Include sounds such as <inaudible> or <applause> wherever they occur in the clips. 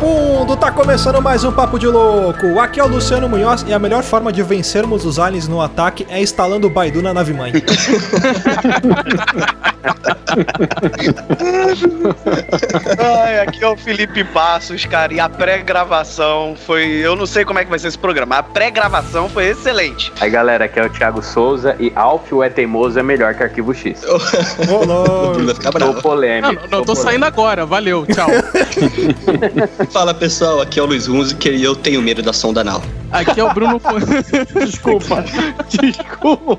Vagabundo, tá começando mais um Papo de Louco. Aqui é o Luciano Munhoz e a melhor forma de vencermos os aliens no ataque é instalando o Baidu na nave mãe. Ai, aqui é o Felipe Passos, cara, e a pré-gravação foi. Eu não sei como é que vai ser esse programa. A pré-gravação foi excelente. Aí galera, aqui é o Thiago Souza e Alf o é teimoso é melhor que Arquivo X. Ô, louco. Tô polêmico. Não, não, tô saindo agora, valeu, tchau. <laughs> Fala pessoal, aqui é o Luiz Hunziker e eu tenho medo da sonda anal. Aqui é o Bruno. <laughs> Desculpa, desculpa.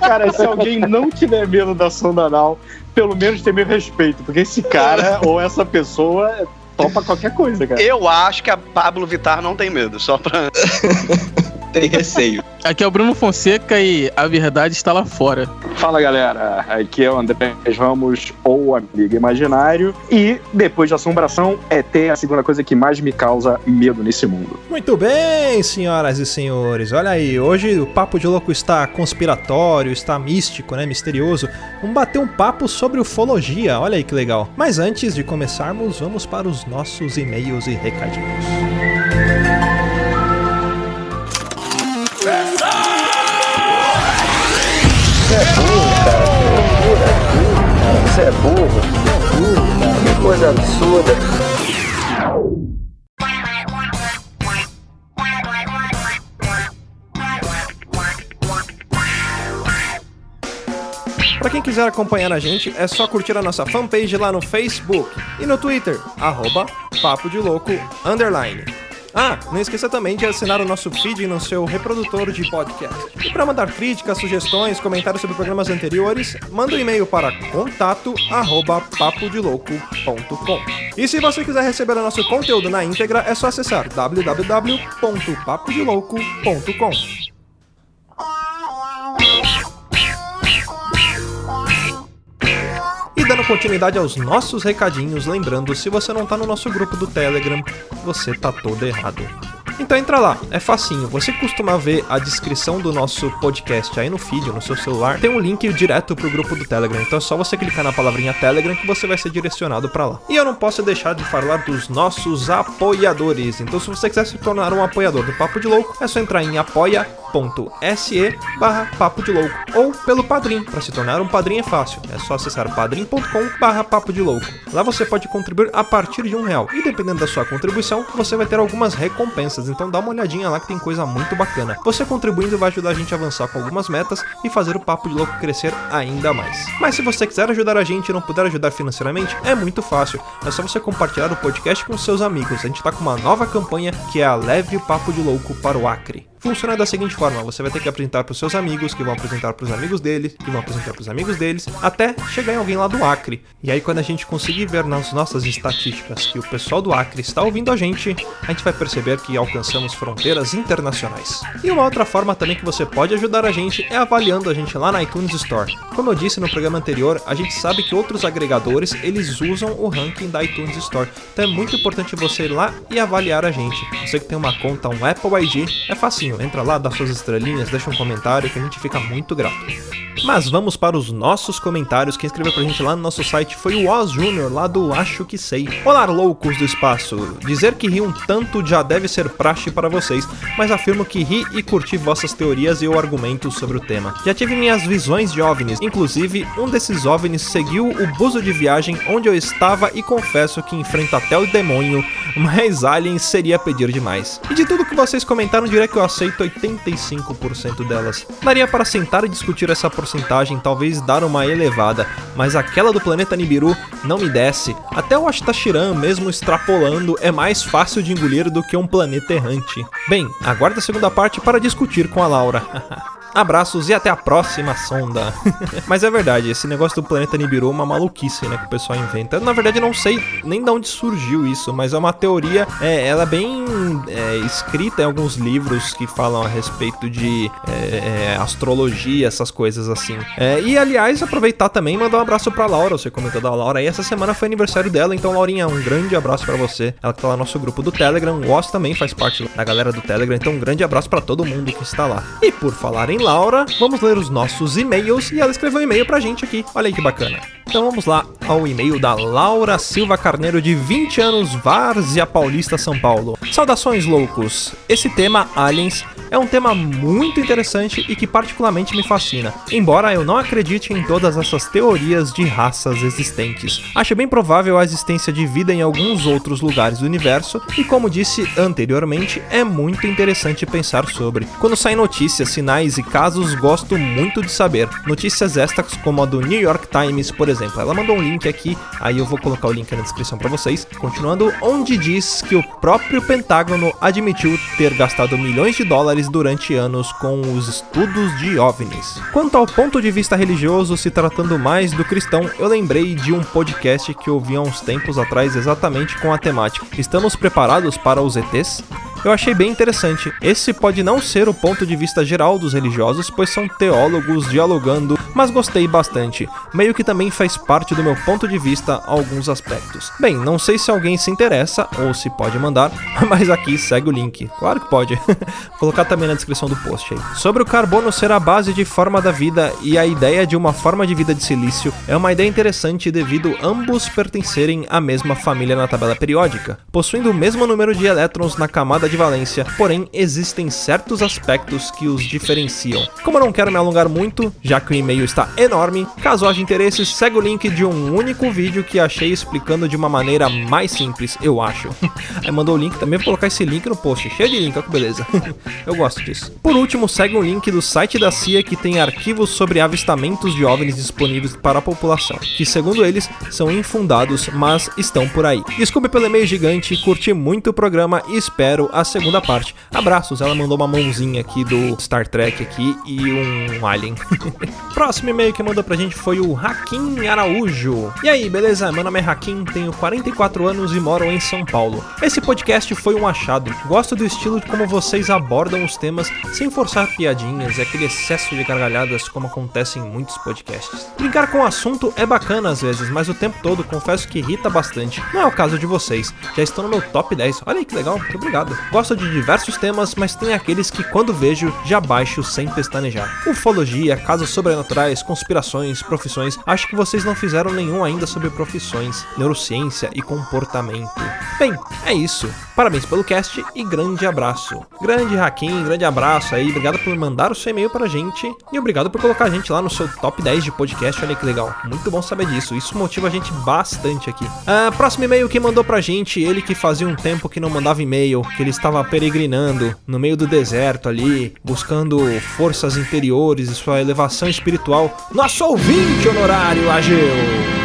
Cara, se alguém não tiver medo da sonda anal, pelo menos tem meu respeito, porque esse cara ou essa pessoa topa qualquer coisa, cara. Eu acho que a Pablo Vittar não tem medo, só pra. <laughs> Tem receio. Aqui é o Bruno Fonseca e a verdade está lá fora. Fala galera, aqui é o André Ramos, ou Amigo Imaginário, e depois de assombração, é a segunda coisa que mais me causa medo nesse mundo. Muito bem, senhoras e senhores. Olha aí, hoje o Papo de Louco está conspiratório, está místico, né? Misterioso. Vamos bater um papo sobre ufologia. Olha aí que legal. Mas antes de começarmos, vamos para os nossos e-mails e recadinhos. Você é burro. Que coisa absurda. Para quem quiser acompanhar a gente, é só curtir a nossa fanpage lá no Facebook e no Twitter, arroba Papo de Louco, underline. Ah, não esqueça também de assinar o nosso feed no seu reprodutor de podcast. E para mandar críticas, sugestões, comentários sobre programas anteriores, manda um e-mail para contato arroba papodelouco.com. E se você quiser receber o nosso conteúdo na íntegra, é só acessar www.papodelouco.com. continuidade aos nossos recadinhos, lembrando, se você não tá no nosso grupo do Telegram, você tá todo errado. Então entra lá, é facinho. Você costuma ver a descrição do nosso podcast aí no feed, no seu celular, tem um link direto pro grupo do Telegram. Então é só você clicar na palavrinha Telegram que você vai ser direcionado pra lá. E eu não posso deixar de falar dos nossos apoiadores. Então se você quiser se tornar um apoiador do Papo de Louco, é só entrar em apoia.se barra Papo de Louco ou pelo Padrim. Para se tornar um padrinho é fácil, é só acessar padrim.com barra Papo de Louco. Lá você pode contribuir a partir de um real e dependendo da sua contribuição, você vai ter algumas recompensas. Então dá uma olhadinha lá que tem coisa muito bacana. Você contribuindo vai ajudar a gente a avançar com algumas metas e fazer o Papo de Louco crescer ainda mais. Mas se você quiser ajudar a gente e não puder ajudar financeiramente, é muito fácil. É só você compartilhar o podcast com seus amigos. A gente tá com uma nova campanha que é a Leve o Papo de Louco para o Acre. Funciona da seguinte forma: você vai ter que apresentar para os seus amigos, que vão apresentar para os amigos deles, que vão apresentar para os amigos deles, até chegar em alguém lá do Acre. E aí, quando a gente conseguir ver nas nossas estatísticas que o pessoal do Acre está ouvindo a gente, a gente vai perceber que alcançamos fronteiras internacionais. E uma outra forma também que você pode ajudar a gente é avaliando a gente lá na iTunes Store. Como eu disse no programa anterior, a gente sabe que outros agregadores eles usam o ranking da iTunes Store. Então é muito importante você ir lá e avaliar a gente. Você que tem uma conta, um Apple ID, é facinho. Entra lá, dá suas estrelinhas, deixa um comentário que a gente fica muito grato. Mas vamos para os nossos comentários. Quem escreveu pra gente lá no nosso site foi o Oz Júnior, lá do Acho Que Sei. Olá, loucos do espaço. Dizer que ri um tanto já deve ser praxe para vocês, mas afirmo que ri e curti vossas teorias e ou argumentos sobre o tema. Já tive minhas visões de OVNIs, inclusive um desses OVNIs seguiu o buzo de viagem onde eu estava e confesso que enfrenta até o demônio, <laughs> mas aliens seria pedir demais. E de tudo que vocês comentaram, diria que eu aceito 85% delas. Daria para sentar e discutir essa porcentagem, talvez dar uma elevada, mas aquela do planeta Nibiru não me desce. Até o Ashtashiran, mesmo extrapolando, é mais fácil de engolir do que um planeta errante. Bem, aguarde a segunda parte para discutir com a Laura. <laughs> Abraços e até a próxima sonda. <laughs> Mas é verdade, esse negócio do planeta Nibiru é uma maluquice, né, que o pessoal inventa. Na verdade, não sei nem de onde surgiu isso, mas é uma teoria, é, ela é bem é, escrita em alguns livros que falam a respeito de é, é, astrologia, essas coisas assim. É, e, aliás, aproveitar também e mandar um abraço pra Laura, você comentou da Laura, e essa semana foi aniversário dela, então, Laurinha, um grande abraço pra você. Ela tá lá no nosso grupo do Telegram, o Oz também faz parte da galera do Telegram, então um grande abraço pra todo mundo que está lá. E por falar em Laura, vamos ler os nossos e-mails e ela escreveu um e-mail pra gente aqui. Olha aí que bacana. Então vamos lá ao e-mail da Laura Silva Carneiro, de 20 anos, Várzea Paulista, São Paulo. Saudações, loucos! Esse tema, Aliens, é um tema muito interessante e que particularmente me fascina, embora eu não acredite em todas essas teorias de raças existentes. Acho bem provável a existência de vida em alguns outros lugares do universo e, como disse anteriormente, é muito interessante pensar sobre. Quando saem notícias, sinais e casos, gosto muito de saber. Notícias extras como a do New York Times, por exemplo. Ela mandou um link aqui, aí eu vou colocar o link na descrição para vocês. Continuando, onde diz que o próprio Pentágono admitiu ter gastado milhões de dólares durante anos com os estudos de OVNIs. Quanto ao ponto de vista religioso, se tratando mais do cristão, eu lembrei de um podcast que ouvi há uns tempos atrás exatamente com a temática. Estamos preparados para os ETs? Eu achei bem interessante. Esse pode não ser o ponto de vista geral dos religiosos, pois são teólogos dialogando, mas gostei bastante. Meio que também faz parte do meu ponto de vista alguns aspectos. Bem, não sei se alguém se interessa ou se pode mandar, <laughs> mas aqui segue o link. Claro que pode. <laughs> Vou colocar também na descrição do post aí. Sobre o carbono ser a base de forma da vida e a ideia de uma forma de vida de silício é uma ideia interessante devido ambos pertencerem à mesma família na tabela periódica, possuindo o mesmo número de elétrons na camada de valência, porém existem certos aspectos que os diferenciam. Como eu não quero me alongar muito, já que o e-mail está enorme, caso haja interesse, segue o link de um único vídeo que achei explicando de uma maneira mais simples, eu acho. <laughs> Aí mandou o link também, vou colocar esse link no post, cheio de link, olha que beleza. <laughs> eu gosto disso. Por último, segue um link do site da CIA que tem arquivos sobre avistamentos de OVNIs disponíveis para a população, que segundo eles são infundados, mas estão por aí. Desculpe pelo e-mail gigante, curti muito o programa e espero a segunda parte. Abraços, ela mandou uma mãozinha aqui do Star Trek aqui e um alien. <laughs> Próximo e-mail que mandou pra gente foi o Hakim Araújo. E aí, beleza? Meu nome é Hakim, tenho 44 anos e moro em São Paulo. Esse podcast foi um achado. Gosto do estilo de como vocês abordam os temas sem forçar piadinhas e aquele excesso de gargalhadas como acontece em muitos podcasts. Brincar com o assunto é bacana às vezes, mas o tempo todo confesso que irrita bastante. Não é o caso de vocês, já estão no meu top 10. Olha aí que legal, muito obrigado. Gosto de diversos temas, mas tem aqueles que quando vejo já baixo sem pestanejar. Ufologia, casos sobrenaturais, conspirações, profissões. Acho que vocês não fizeram nenhum ainda sobre profissões, neurociência e comportamento. Bem, é isso. Parabéns pelo cast e grande abraço. Grande Hakim, grande abraço aí. Obrigado por mandar o seu e-mail pra gente e obrigado por colocar a gente lá no seu top 10 de podcast. Olha que legal. Muito bom saber disso. Isso motiva a gente bastante aqui. Ah, próximo e-mail que mandou pra gente, ele que fazia um tempo que não mandava e-mail, que ele estava peregrinando no meio do deserto ali, buscando forças interiores e sua elevação espiritual. Nosso ouvinte honorário, Ageu!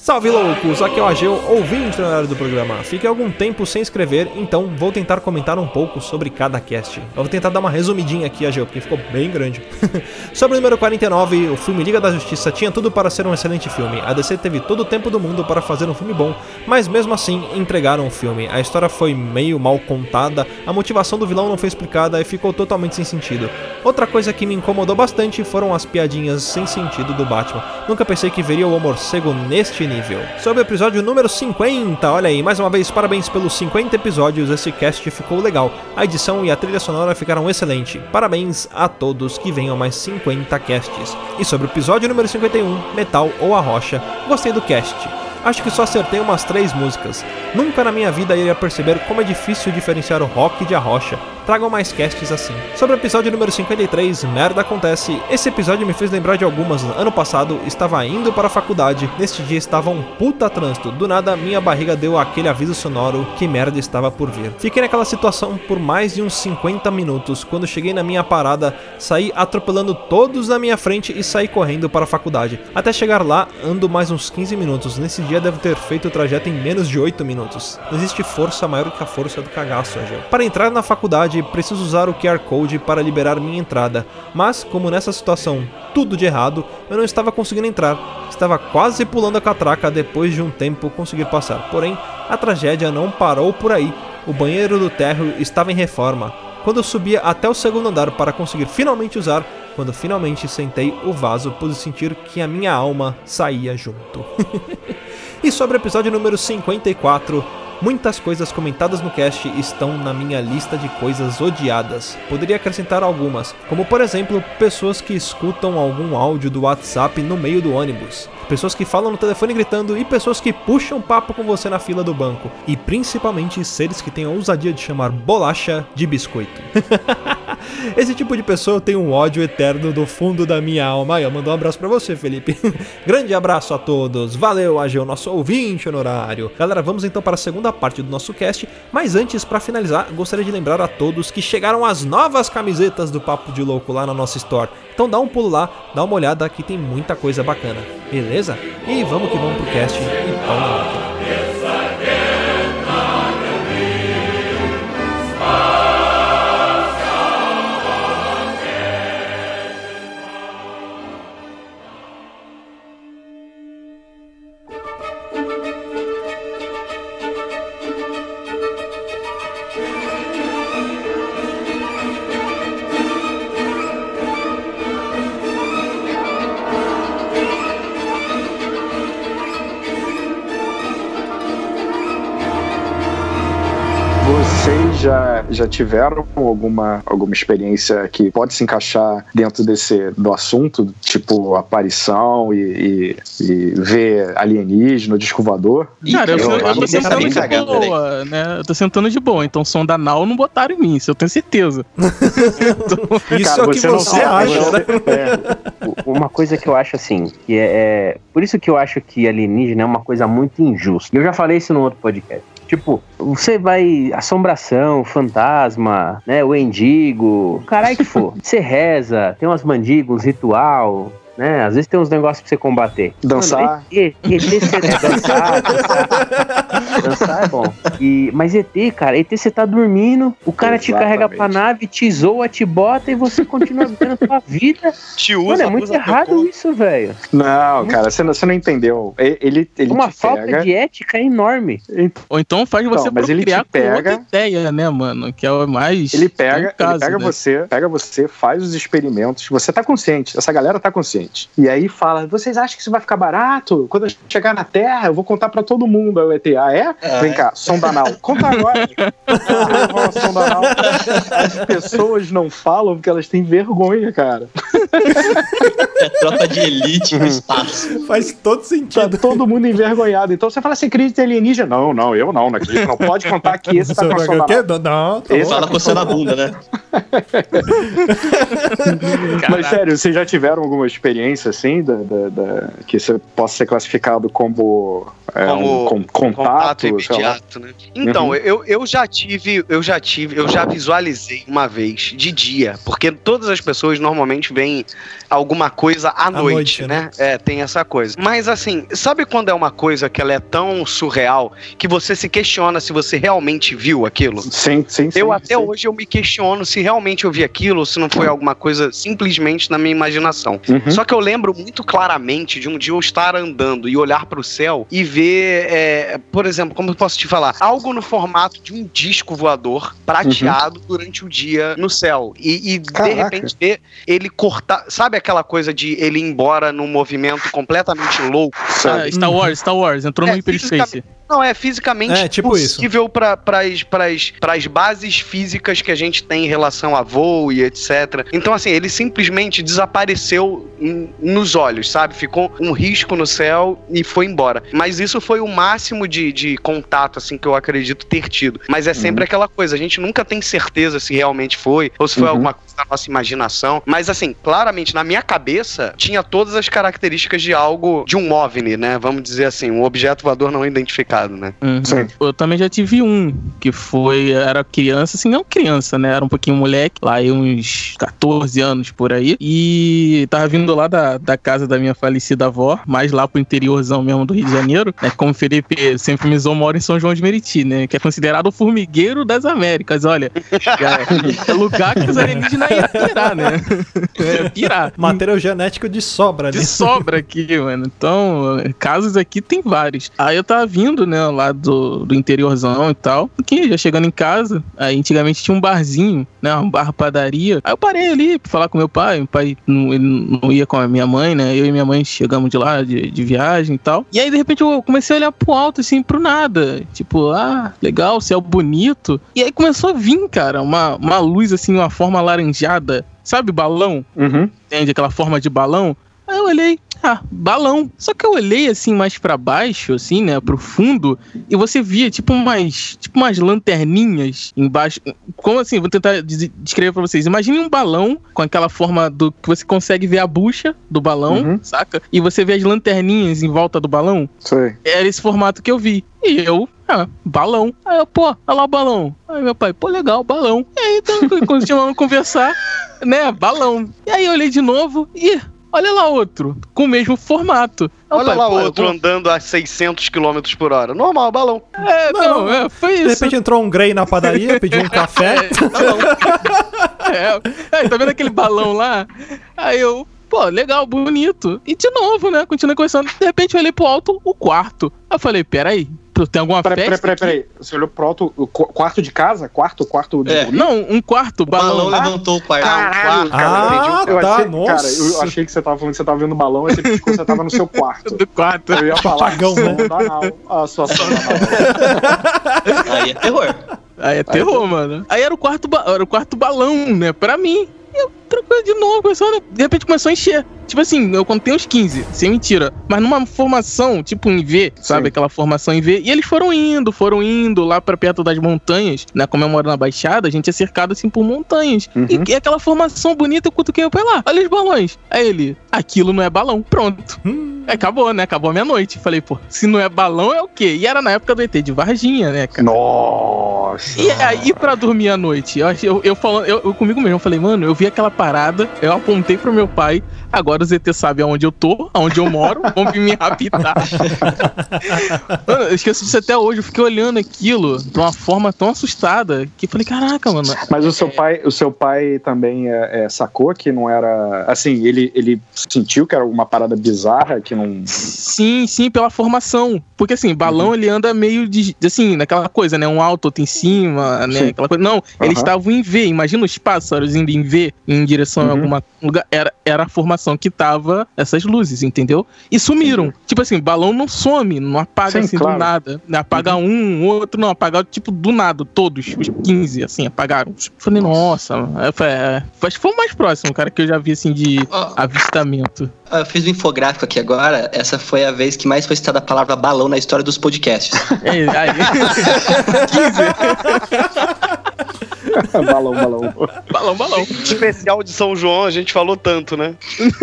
Salve loucos, aqui é o Ageu, ouvinte horário do programa. Fiquei algum tempo sem escrever, então vou tentar comentar um pouco sobre cada cast. Eu vou tentar dar uma resumidinha aqui, Ageu, porque ficou bem grande. <laughs> sobre o número 49, o filme Liga da Justiça tinha tudo para ser um excelente filme. A DC teve todo o tempo do mundo para fazer um filme bom, mas mesmo assim entregaram o filme. A história foi meio mal contada, a motivação do vilão não foi explicada e ficou totalmente sem sentido. Outra coisa que me incomodou bastante foram as piadinhas sem sentido do Batman. Nunca pensei que veria o morcego neste nível. Sobre o episódio número 50, olha aí, mais uma vez, parabéns pelos 50 episódios, esse cast ficou legal. A edição e a trilha sonora ficaram excelente. Parabéns a todos que venham mais 50 casts. E sobre o episódio número 51, Metal ou a Rocha, gostei do cast. Acho que só acertei umas três músicas. Nunca na minha vida iria perceber como é difícil diferenciar o rock de a rocha. Tragam mais casts assim. Sobre o episódio número 53, Merda Acontece, esse episódio me fez lembrar de algumas. Ano passado, estava indo para a faculdade, neste dia estava um puta trânsito. Do nada, minha barriga deu aquele aviso sonoro que merda estava por vir. Fiquei naquela situação por mais de uns 50 minutos. Quando cheguei na minha parada, saí atropelando todos na minha frente e saí correndo para a faculdade. Até chegar lá, ando mais uns 15 minutos. Nesse dia, devo ter feito o trajeto em menos de 8 minutos. Não existe força maior que a força do cagaço, Agel. Para entrar na faculdade, preciso usar o QR Code para liberar minha entrada, mas como nessa situação tudo de errado, eu não estava conseguindo entrar. Estava quase pulando a catraca depois de um tempo conseguir passar. Porém, a tragédia não parou por aí. O banheiro do térreo estava em reforma. Quando eu subia até o segundo andar para conseguir finalmente usar, quando finalmente sentei o vaso, pude sentir que a minha alma saía junto. <laughs> e sobre o episódio número 54, Muitas coisas comentadas no cast estão na minha lista de coisas odiadas. Poderia acrescentar algumas, como por exemplo, pessoas que escutam algum áudio do WhatsApp no meio do ônibus, pessoas que falam no telefone gritando e pessoas que puxam papo com você na fila do banco, e principalmente seres que têm a ousadia de chamar bolacha de biscoito. <laughs> Esse tipo de pessoa eu tenho um ódio eterno do fundo da minha alma. Eu mando um abraço pra você, Felipe. <laughs> Grande abraço a todos. Valeu, AG, o nosso ouvinte honorário. Galera, vamos então para a segunda parte do nosso cast. Mas antes, para finalizar, gostaria de lembrar a todos que chegaram as novas camisetas do Papo de Louco lá na nossa store. Então dá um pulo lá, dá uma olhada que tem muita coisa bacana. Beleza? E vamos que vamos pro cast e pau na já, tiveram alguma, alguma experiência que pode se encaixar dentro desse do assunto, tipo aparição e, e, e ver alienígena, disco voador? Cara, eu, Eu eu, eu tô tá sentando de cagado, boa, né? Eu tô sentando de boa, então som da Nau não botaram em mim, isso eu tenho certeza. <laughs> Isso Cara, é o que você não você sabe, acha, né? você- é. Uma coisa que eu acho assim, que é, é- Por isso que eu acho que alienígena é uma coisa muito injusta. E eu já falei isso no outro podcast. Tipo, você vai. Assombração, fantasma, né? O endigo, caralho que for. Você reza, tem umas mandíbulas, ritual. Né? Às vezes tem uns negócios pra você combater. Dançar. Mano, ET, ET, você é dançar, dançar. <laughs> Dançar é bom. E, mas ET, cara, ET você tá dormindo, o cara te carrega pra Exatamente. nave, te zoa, te bota e você continua vivendo a sua vida. Te Mano, usa, é muito errado isso, velho. Não, cara, você não, você não entendeu. Ele, ele Uma te falta pega. de ética enorme. Ou então faz você Não, mas ele te pega- outra ideia, né, mano? Que é o mais. Ele pega, um ele pega né? você, pega você, faz os experimentos, você tá consciente, essa galera tá consciente. E aí fala: vocês acham que isso vai ficar barato? Quando eu chegar na Terra, eu vou contar pra todo mundo. Aí o ET, ah, é? Ah, Vem é. cá, sondanal. Conta agora. Ah, <laughs> sondanal. As pessoas não falam porque elas têm vergonha, cara. <laughs> É tropa de elite no espaço. Faz todo Tá sentido. todo mundo envergonhado. Então você fala, você acredita em alienígena? Não, não, eu não, não acredito. Não pode contar que esse tá com a Você vai- sondanal. o quê? Não, não, tá Esse bom. tá Fala com coçando a sondanal. bunda, né? Mas sério, vocês já tiveram alguma experiência assim, da, da- da- que você possa ser classificado como, é, Como um con- contato? Contato imediato, né? Então, Uhum. eu, eu já tive, eu já tive, eu já visualizei uma vez de dia, porque todas as pessoas normalmente alguma coisa à, noite, noite, né? É, tem essa coisa. Mas assim, sabe quando é uma coisa que ela é tão surreal que você se questiona se você realmente viu aquilo? Sim, sim, sim. Eu até sim. hoje eu me questiono se realmente eu vi aquilo ou se não foi alguma coisa simplesmente na minha imaginação. Uhum. Só que eu lembro muito claramente de um dia eu estar andando e olhar para o céu e ver, é, por exemplo, como eu posso te falar, algo no formato de um disco voador prateado durante o dia no céu. E, e de repente ver ele cortar. Sabe aquela coisa de ele ir embora num movimento completamente louco? Ah, Star Wars, Star Wars, entrou É, no hyperspace. Não, é fisicamente É, tipo possível para as bases físicas que a gente tem em relação a voo e etc. Então, assim, ele simplesmente desapareceu nos olhos, sabe? Ficou um risco no céu e foi embora. Mas isso foi o máximo de, de contato, assim, que eu acredito ter tido. Mas é sempre aquela coisa, a gente nunca tem certeza se realmente foi ou se foi Uhum. alguma coisa da nossa imaginação. Mas, assim, claramente, na minha cabeça, tinha todas as características de algo, de um OVNI, né? Vamos dizer assim, um objeto voador não identificado, né? Uhum. Sim. Eu também já tive um, que foi, era criança, assim, não criança, né? Era um pouquinho moleque, lá aí uns 14 anos por aí. E tava vindo lá da, da casa da minha falecida avó, mais lá pro interiorzão mesmo do Rio de Janeiro, né? Como o Felipe sempre me zoou, mora em São João de Meriti, né? Que é considerado o formigueiro das Américas, olha. <laughs> É, é lugar que os alienígenas iam pirar, né? <laughs> É, pirar. Material genético de sobra ali. De sobra aqui, mano. Então, casos aqui tem vários. Aí eu tava vindo, né, lá do, do interiorzão e tal. Que já chegando em casa, aí antigamente tinha um barzinho, né, uma barra padaria. Aí eu parei ali pra falar com meu pai. Meu pai não, ele não ia com a minha mãe, né? Eu e minha mãe chegamos de lá, de, de viagem e tal. E aí, de repente, eu comecei a olhar pro alto, assim, pro nada. Tipo, ah, legal, céu bonito. E aí começou a vir, cara, uma, uma luz, assim, uma forma laranjada. Sabe balão? Uhum. Entende? Aquela forma de balão. Aí eu olhei, ah, balão. Só que eu olhei assim mais pra baixo, assim, né, pro fundo, e você via tipo umas, tipo umas lanterninhas embaixo. Como assim? Vou tentar des- descrever pra vocês. Imagine um balão com aquela forma do que você consegue ver a bucha do balão, Uhum. saca? E você vê as lanterninhas em volta do balão. Sei. Era esse formato que eu vi. E eu, ah, balão. Aí eu, pô, olha lá o balão. Aí meu pai, pô, legal, balão. E aí, então, continuando a conversar, <laughs> né, balão. E aí eu olhei de novo e, olha lá outro, com o mesmo formato. Olha pai, lá pô, outro eu- andando a 600 km por hora. Normal, balão. É, não, Não, é, foi De isso. repente entrou um Grey na padaria, <laughs> pediu um café. <laughs> É, é, tá vendo aquele balão lá? Aí eu, pô, legal, bonito. E de novo, né? Continuei conversando. De repente eu olhei pro alto, o quarto. Aí eu falei, peraí, tem alguma Peraí, peraí, festa? peraí, aqui? peraí. Você olhou pro alto, quarto de casa? Quarto, quarto de É. Não, um quarto, O balão balão. levantou o quarto. Caralho, cara, Ah, eu entendi. eu tá, achei, nossa. Cara, eu achei que você tava falando que você tava vendo balão, aí você pensou que você tava no seu quarto. <laughs> Do quarto. Eu ia falar Apagão, que né? a danal. <laughs> Aí é terror. Aí é terror, mano. Aí era o quarto, ba- era o quarto balão, né? Pra mim. E eu tranquilo de novo, começou, de repente começou a encher. Tipo assim, eu contei uns 15, sem mentira. Mas numa formação, tipo em V, sabe? Sim. Aquela formação em V. E eles foram indo, foram indo lá pra perto das montanhas, né? Como eu moro na Baixada, a gente é cercado assim por montanhas. Uhum. E, e aquela formação bonita, eu cutuquei o pai lá. Olha os balões. Aí ele, aquilo não é balão. Pronto. Hum, Aí acabou, né? Acabou a minha noite. Falei, pô, se não é balão, é o quê? E era na época do ET de Varginha, né, cara? Nossa. E aí, pra dormir à noite, eu, eu, eu falando, eu, eu comigo mesmo, eu falei, mano, eu vi aquela parada, eu apontei pro meu pai, agora os ET sabem aonde eu tô, aonde eu moro, <laughs> vão vir me raptar. mano, eu esqueço disso até hoje, eu fiquei olhando aquilo de uma forma tão assustada que eu falei, caraca, mano. Mas o seu pai, o seu pai também é, é, sacou que não era. Assim, ele, ele sentiu que era uma parada bizarra, que não. Sim, sim, pela formação. Porque assim, balão ele anda meio de. Assim, naquela coisa, né? Um alto, outro em cima, né? Sim. Aquela coisa. Não, eles Aham. estavam em V. Imagina os pássaros indo em V em direção a Uhum. alguma lugar. Era, era a formação que tava essas luzes, entendeu? E sumiram. Tipo assim, balão não some, não apaga Sim, assim claro. do nada. Apaga um, outro não, apaga tipo do nada, todos, os 15, assim, apagaram. Falei, nossa, eu falei, é, acho que foi o mais próximo, cara, que eu já vi assim de Ó, avistamento. eu fiz um infográfico aqui agora. Essa foi a vez que mais foi citada a palavra balão na história dos podcasts. <laughs> É, aí, <laughs> 15. <laughs> <laughs> balão, balão. balão, balão. Especial de São João, a gente falou tanto, né? <laughs>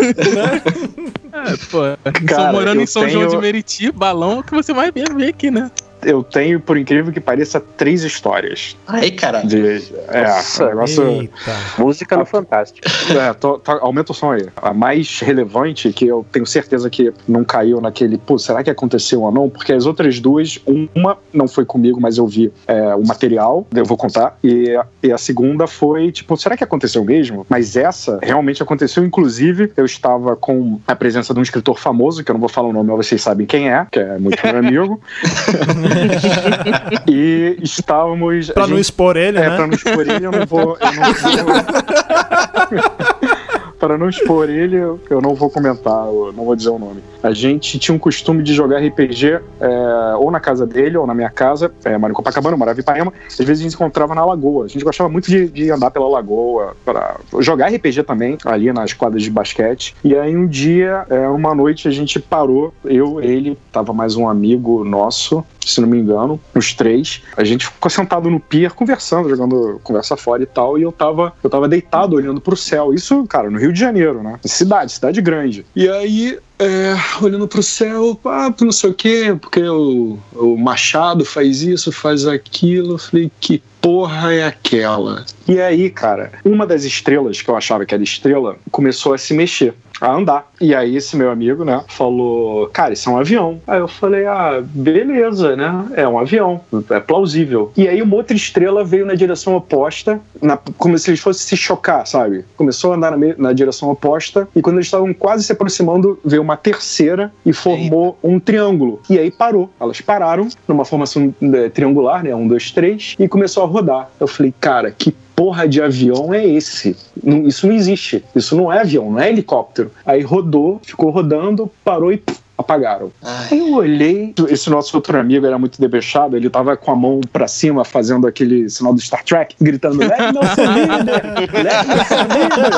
É, pô, Cara, São morando eu em São tenho- João de Meriti, balão é o que você mais vê aqui, né? Eu tenho, por incrível que pareça, três histórias. Aí, caralho. De, é, Nossa, o negócio. Eita. Música no Fantástico. <laughs> É, tô- tá- aumenta o som aí. A mais relevante, que eu tenho certeza que não caiu naquele, pô, será que aconteceu ou não? Porque as outras duas, uma não foi comigo, mas eu vi é, o material, eu vou contar. E, e a segunda foi, tipo, será que aconteceu mesmo? Mas essa realmente aconteceu. Inclusive, eu estava com a presença de um escritor famoso, que eu não vou falar o nome, mas vocês sabem quem é, que é muito meu <laughs> amigo. <laughs> <laughs> e estávamos. Pra a não gente- expor ele, é, né? pra não expor ele, eu não vou. Eu não vou... <laughs> para não expor ele, eu eu não vou comentar, eu não vou dizer o nome. A gente tinha um costume de jogar RPG é, ou na casa dele ou na minha casa, é, moro em Copacabana, morava em Ipanema. Às vezes a gente encontrava na lagoa. A gente gostava muito de, de andar pela lagoa, para jogar RPG também, ali nas quadras de basquete. E aí um dia, é, uma noite, a gente parou, eu, ele, tava mais um amigo nosso, se não me engano, os três. A gente ficou sentado no pier conversando, jogando conversa fora e tal, e eu tava, eu tava deitado olhando pro céu. Isso, cara, no Rio de Janeiro, né? Cidade, cidade grande. E aí, é, olhando pro céu, ah, não sei o quê, porque o, o Machado faz isso, faz aquilo. Eu falei, que porra é aquela? E aí, cara, uma das estrelas que eu achava que era estrela começou a se mexer. a andar. E aí esse meu amigo, né, falou, cara, isso é um avião. Aí eu falei, ah, beleza, né? É um avião, é plausível. E aí uma outra estrela veio na direção oposta, na, como se eles fossem se chocar, sabe? Começou a andar na, na direção oposta, e quando eles estavam quase se aproximando, veio uma terceira e formou um triângulo. E aí parou. Elas pararam numa formação eh, triangular, né? Um, dois, três, e começou a rodar. Eu falei, cara, que porra de avião é esse? Não- isso não existe. Isso não é avião, não é helicóptero. Aí rodou, ficou rodando, parou e apagaram. Ai, Aí eu olhei, esse nosso outro amigo era muito debechado, ele tava com a mão pra cima, fazendo aquele sinal do Star Trek, gritando: Leve meu líder! Leve líder!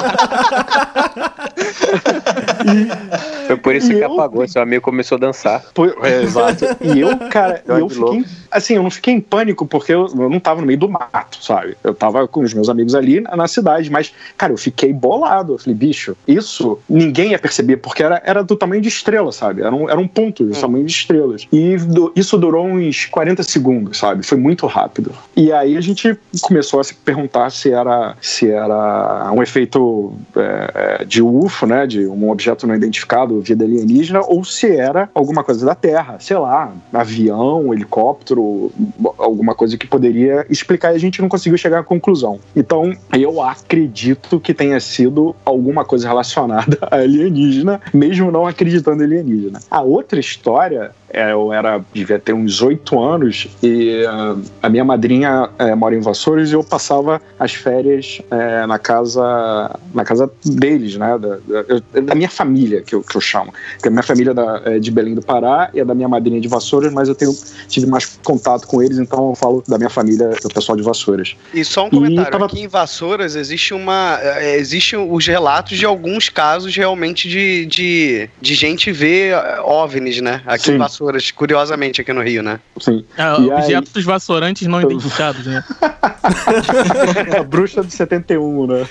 Foi por isso E que eu- apagou. Seu amigo começou a dançar. É, exato. E eu, cara, Deu eu de louco. fiquei. Assim, eu não fiquei em pânico porque eu, eu não tava no meio do mato, sabe? Eu tava com os meus amigos ali na, na cidade, mas, cara, eu fiquei bolado. Eu falei, bicho, isso ninguém ia perceber, porque era, era do tamanho de estrela, sabe? Era um, era um ponto do tamanho de estrelas. E du- isso durou uns 40 segundos, sabe? Foi muito rápido. E aí a gente começou a se perguntar se era, se era um efeito é, é, de UFO, né? De um objeto não identificado, vida alienígena, ou se era alguma coisa da Terra, sei lá, avião, helicóptero, alguma coisa que poderia explicar e a gente não conseguiu chegar à conclusão. Então, eu acredito que tenha sido alguma coisa relacionada <laughs> a alienígena, mesmo não acreditando em alienígena. A outra história eu era devia ter uns oito anos e ah, a minha madrinha eh, mora em Vassouras e eu passava as férias eh, na casa na casa deles, né, da, da- da minha família que eu, que eu chamo, porque a minha família é é de Belém do Pará e é da minha madrinha de Vassouras, mas eu tenho tive mais contato com eles, então eu falo da minha família, do pessoal de Vassouras. E só um comentário, tava- aqui em Vassouras existe uma. é, Existem os relatos de alguns casos realmente de, de, de gente ver é, OVNIs, né? Aqui Sim. em Vassouras, curiosamente, aqui no Rio, né? Sim. Ah, aí- objetos vassourantes não identificados, né? <laughs> a bruxa do 71, né?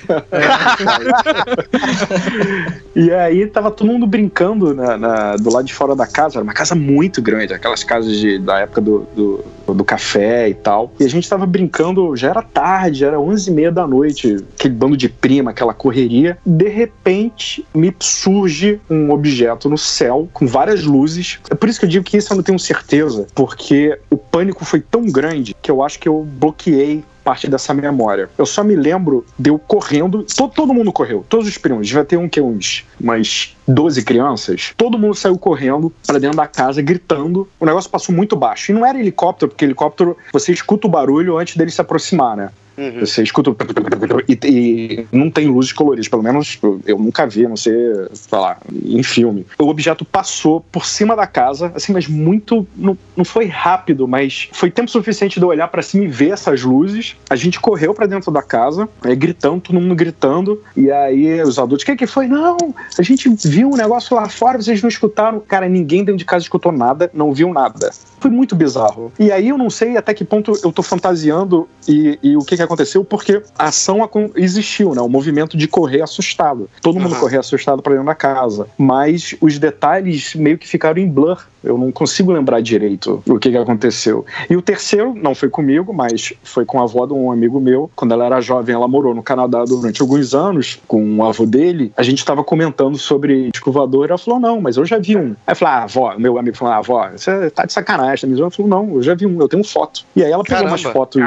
e aí tava todo mundo brincando na, na- do lado de fora da casa. Era uma casa muito grande, aquelas casas de, da época do, do, do café e tal. E a gente tava brincando, já era tarde, era 11 e meia da noite, aquele bando de prima, aquela correria. De repente, me surge um objeto no céu com várias luzes. É por isso que eu digo que isso eu não tenho certeza, porque o pânico foi tão grande que eu acho que eu bloqueei parte dessa memória. Eu só me lembro de eu correndo, to- todo mundo correu, todos os primos, devia ter um que uns umas 12 crianças, todo mundo saiu correndo pra dentro da casa gritando. O negócio passou muito baixo. E não era helicóptero, porque helicóptero você escuta o barulho antes dele se aproximar, né? Uhum. Você escuta e, e não tem luzes coloridas, pelo menos eu, nunca vi, a não ser, sei lá, em filme. O objeto passou por cima da casa, assim, mas muito. Não, não foi rápido, mas foi tempo suficiente de eu olhar pra cima e ver essas luzes. A gente correu pra dentro da casa, é, gritando, todo mundo gritando. E aí os adultos, o que, que foi? Não, a gente viu um negócio lá fora, vocês não escutaram. Cara, ninguém dentro de casa escutou nada, não viu nada. Foi muito bizarro. E aí eu não sei até que ponto eu tô fantasiando e, e o que, que aconteceu, porque a ação existiu, né? O movimento de correr assustado. Todo mundo Aham. correr assustado pra dentro da casa. Mas os detalhes meio que ficaram em blur. Eu não consigo lembrar direito o que, que aconteceu. E o terceiro, não foi comigo, mas foi com a avó de um amigo meu. Quando ela era jovem, ela morou no Canadá durante alguns anos com o avô dele. A gente tava comentando sobre disco voador. Ela falou: Não, mas eu já vi um. Aí eu falei: Ah, avó, meu amigo falou: Ah, avó, você tá de sacanagem, tá me zoando?" Ela falou: Não, eu já vi um, eu tenho foto. E aí ela pegou Caramba. umas fotos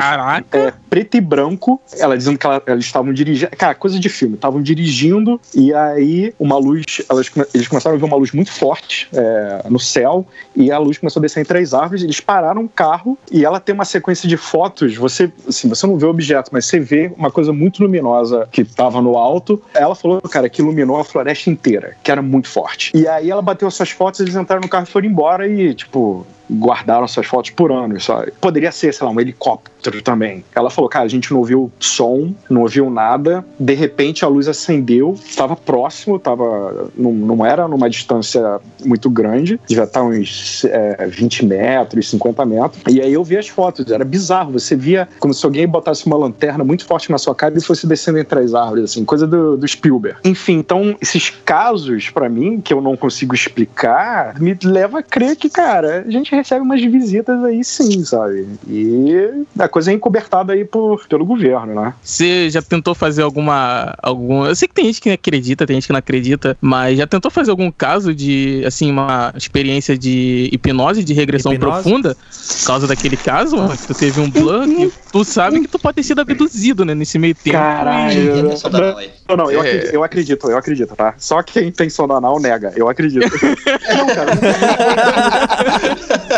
é, preto e branco. Ela dizendo que ela- elas estavam dirigindo. Cara, coisa de filme. Estavam dirigindo e aí uma luz. Elas, eles começaram a ver uma luz muito forte é, no céu e a luz começou a descer em três árvores. Eles pararam o carro e ela tem uma sequência de fotos. Você, assim, você não vê o objeto, mas você vê uma coisa muito luminosa que estava no alto. Ela falou, cara, que iluminou a floresta inteira, que era muito forte. E aí ela bateu essas fotos, eles entraram no carro e foram embora e, tipo, guardaram essas fotos por anos, sabe? Poderia ser, sei lá, um helicóptero também. Ela falou, cara, a gente não ouviu som, não ouviu nada. De repente a luz acendeu, estava próximo, tava, não, não era numa distância muito grande, devia estar uns é, 20 metros, 50 metros. E aí eu vi as fotos, era bizarro. Você via como se alguém botasse uma lanterna muito forte na sua cara e fosse descendo entre as árvores, assim, coisa do, do Spielberg. Enfim, então esses casos, pra mim, que eu não consigo explicar, me leva a crer que, cara, a gente recebe umas visitas aí sim, sabe? E a coisa é encobertada aí por, pelo governo, né? Você já tentou fazer alguma. algum Eu sei que tem gente que acredita, tem gente que não acredita, mas já tentou fazer algum caso de, assim, uma experiência de hipnose, de regressão Hipnose? profunda, por causa daquele caso, mano, que tu teve um blur, que tu sabe que tu pode ter sido abduzido, né, nesse meio tempo. Caralho. Não, não, eu, É. acredito, eu acredito, eu acredito, tá? Só quem tem sono anal nega, eu acredito. <laughs> não, cara. <laughs>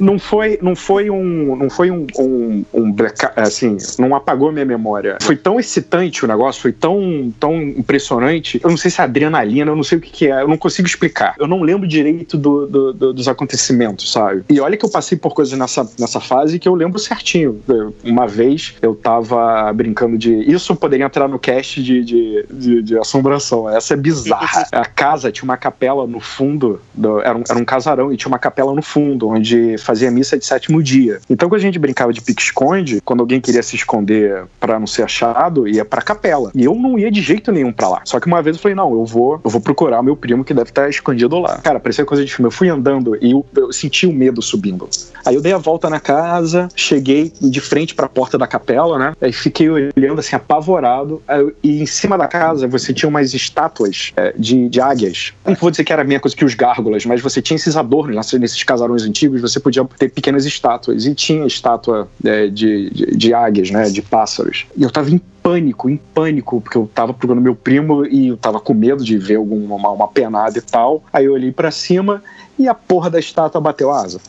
Não foi, não foi um, não foi um, um, um blackout, assim, não apagou minha memória. Foi tão excitante o negócio, foi tão, tão impressionante. Eu não sei se é adrenalina, eu não sei o que, que é, eu não consigo explicar. Eu não lembro direito do, do- do- dos acontecimentos, sabe? E olha que eu passei por coisas nessa, nessa fase que eu lembro certinho. Eu- Uma vez eu tava brincando de. Isso poderia entrar no cast de, de, de, de assombração. Essa é bizarra. <laughs> A casa tinha uma capela no fundo, do- era, um, era um casarão e tinha uma capela no fundo, onde fazia missa de sétimo dia. Então, quando a gente brincava de pique-esconde, quando alguém queria se esconder pra não ser achado, ia pra capela. E eu não ia de jeito nenhum pra lá. Só que uma vez eu falei: não, eu vou, eu vou procurar meu primo que deve estar escondido lá. Cara, parecia coisa de filme. Eu fui andando e eu, eu senti o medo subindo. Aí eu dei a volta na casa, cheguei de frente pra porta da capela, né? Aí fiquei olhando assim, apavorado. Aí e em cima da casa você tinha umas estátuas é, de, de águias. Não vou dizer que era a mesma coisa que os gárgulas, mas você tinha esses adornos nesses- nesses casarões antigos, você podia ter pequenas estátuas. E tinha estátua é, de, de, de águias, né? De pássaros. E eu tava em pânico, em pânico, porque eu tava procurando meu primo e eu tava com medo de ver alguma uma, uma penada e tal. Aí eu olhei pra cima e a porra da estátua bateu asa.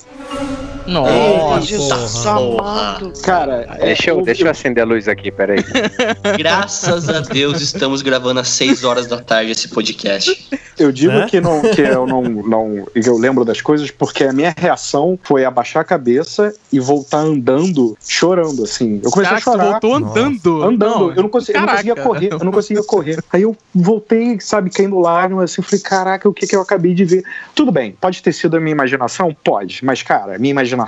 Nossa. amado. Cara, é, Deixa eu, deixa eu acender a luz aqui, peraí. <laughs> Graças a Deus estamos gravando às 6 horas da tarde esse podcast. Eu digo Né? que, não, que eu não, não eu lembro das coisas porque a minha reação foi abaixar a cabeça e voltar andando, chorando, assim. Eu comecei Caraca, a chorar. voltou andando. Andando, eu, não consegui, eu não conseguia correr, eu não conseguia correr. Aí eu voltei, sabe, caindo lágrimas, assim, falei, caraca, o que que eu acabei de ver? Tudo bem, pode ter sido a minha imaginação? Pode, mas, cara, a minha imaginação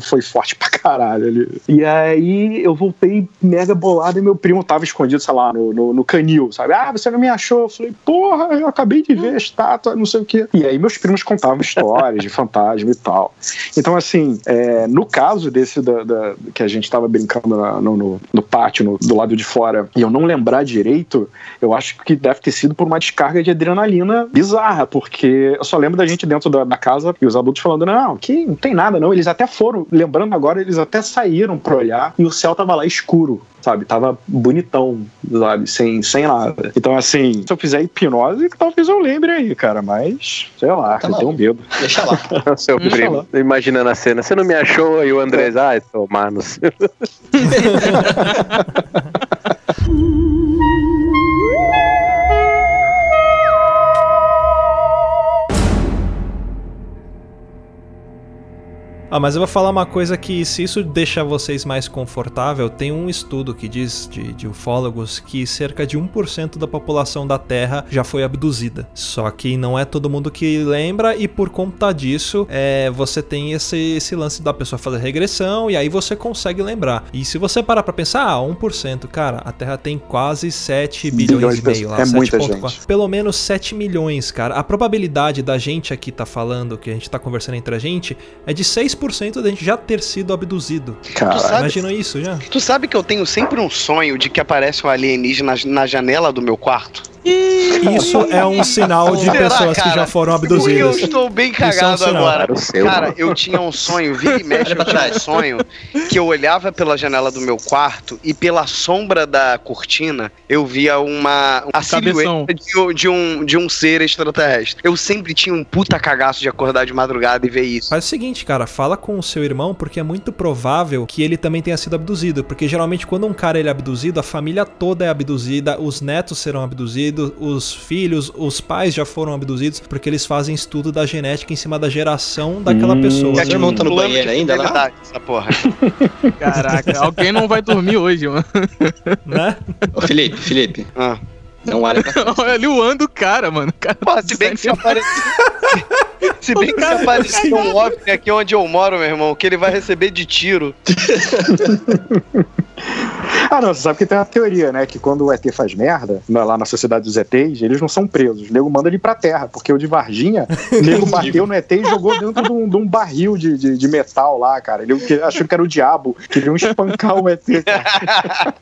foi forte pra caralho ali. E aí eu voltei mega bolado e meu primo tava escondido, sei lá, no, no, no canil, sabe? Ah, você não me achou? Eu falei, porra, eu acabei de ver a estátua, não sei o quê. E aí meus primos contavam histórias de <laughs> fantasma e tal. Então, assim, é, no caso desse da, da- que a gente tava brincando na- no, no- no pátio, no- do lado de fora, e eu não lembrar direito, eu acho que deve ter sido por uma descarga de adrenalina bizarra, porque eu só lembro da gente dentro da, da casa e os adultos falando: não, que não tem nada, não. Eles até foram, lembrando agora, eles até saíram pra olhar e o céu tava lá escuro. Sabe, tava bonitão, sabe, sem, sem nada. Então, assim, se eu fizer hipnose, talvez eu lembre aí, cara, mas sei lá, Tá eu tenho medo. Deixa lá. <laughs> Seu Deixa primo, imaginando a cena. Você não me achou? E o Andrés, ai, tomar no <laughs> <laughs> Ah, mas eu vou falar uma coisa que, se isso deixa vocês mais confortável, tem um estudo que diz, de, de ufólogos, que cerca de 1% da população da Terra já foi abduzida. Só que não é todo mundo que lembra, e por conta disso, é, você tem esse, esse lance da pessoa fazer regressão, e aí você consegue lembrar. E se você parar pra pensar, ah, 1%, cara, a Terra tem quase 7 bilhões, Bilhões e de meio pessoas. lá. É muita 7,4. gente. Pelo menos 7 milhões, cara. A probabilidade da gente aqui tá falando, que a gente tá conversando entre a gente, é de 6% da gente já ter sido abduzido. Cara, sabe- Imagina isso já? Tu sabe que eu tenho sempre um sonho de que aparece um alienígena na, na janela do meu quarto? Isso é um sinal de Será, pessoas que cara? já foram Porque eu abduzidas. estou bem Isso é um cagado agora. Cara, eu tinha um sonho, vira e mexe, eu tinha um sonho que eu olhava pela janela do meu quarto e pela sombra da cortina eu via uma a silhueta de, um- de um, de um ser extraterrestre. Eu sempre tinha um puta cagaço de acordar de madrugada e ver isso. Faz o seguinte, cara, fala com o seu irmão, porque é muito provável que ele também tenha sido abduzido. Porque geralmente, quando um cara ele é abduzido, a família toda é abduzida, os netos serão abduzidos, os filhos, os pais já foram abduzidos, porque eles fazem estudo da genética em cima da geração daquela Hum. pessoa. Seu irmão tá no banheiro ainda lá? fidelidade, Essa porra. <laughs> Caraca, alguém não vai dormir hoje, mano. Né? Ô, Felipe, Felipe, Ah. não olha pra. <laughs> Olha ali o ano do cara, mano. O cara Pô, se bem que se aparecer. <laughs> Se bem que se aparecer um OVNI aqui onde eu moro, meu irmão, que ele vai receber de tiro. <laughs> Ah, não, você sabe que tem uma teoria, né? Que quando o ET faz merda, lá na sociedade dos ETs, eles não são presos. O nego manda ele pra terra, porque o de Varginha, o nego <laughs> bateu no ET e jogou dentro de um, de um barril de, de, de metal lá, cara. Ele achou que era o diabo, queriam espancar o ET, cara.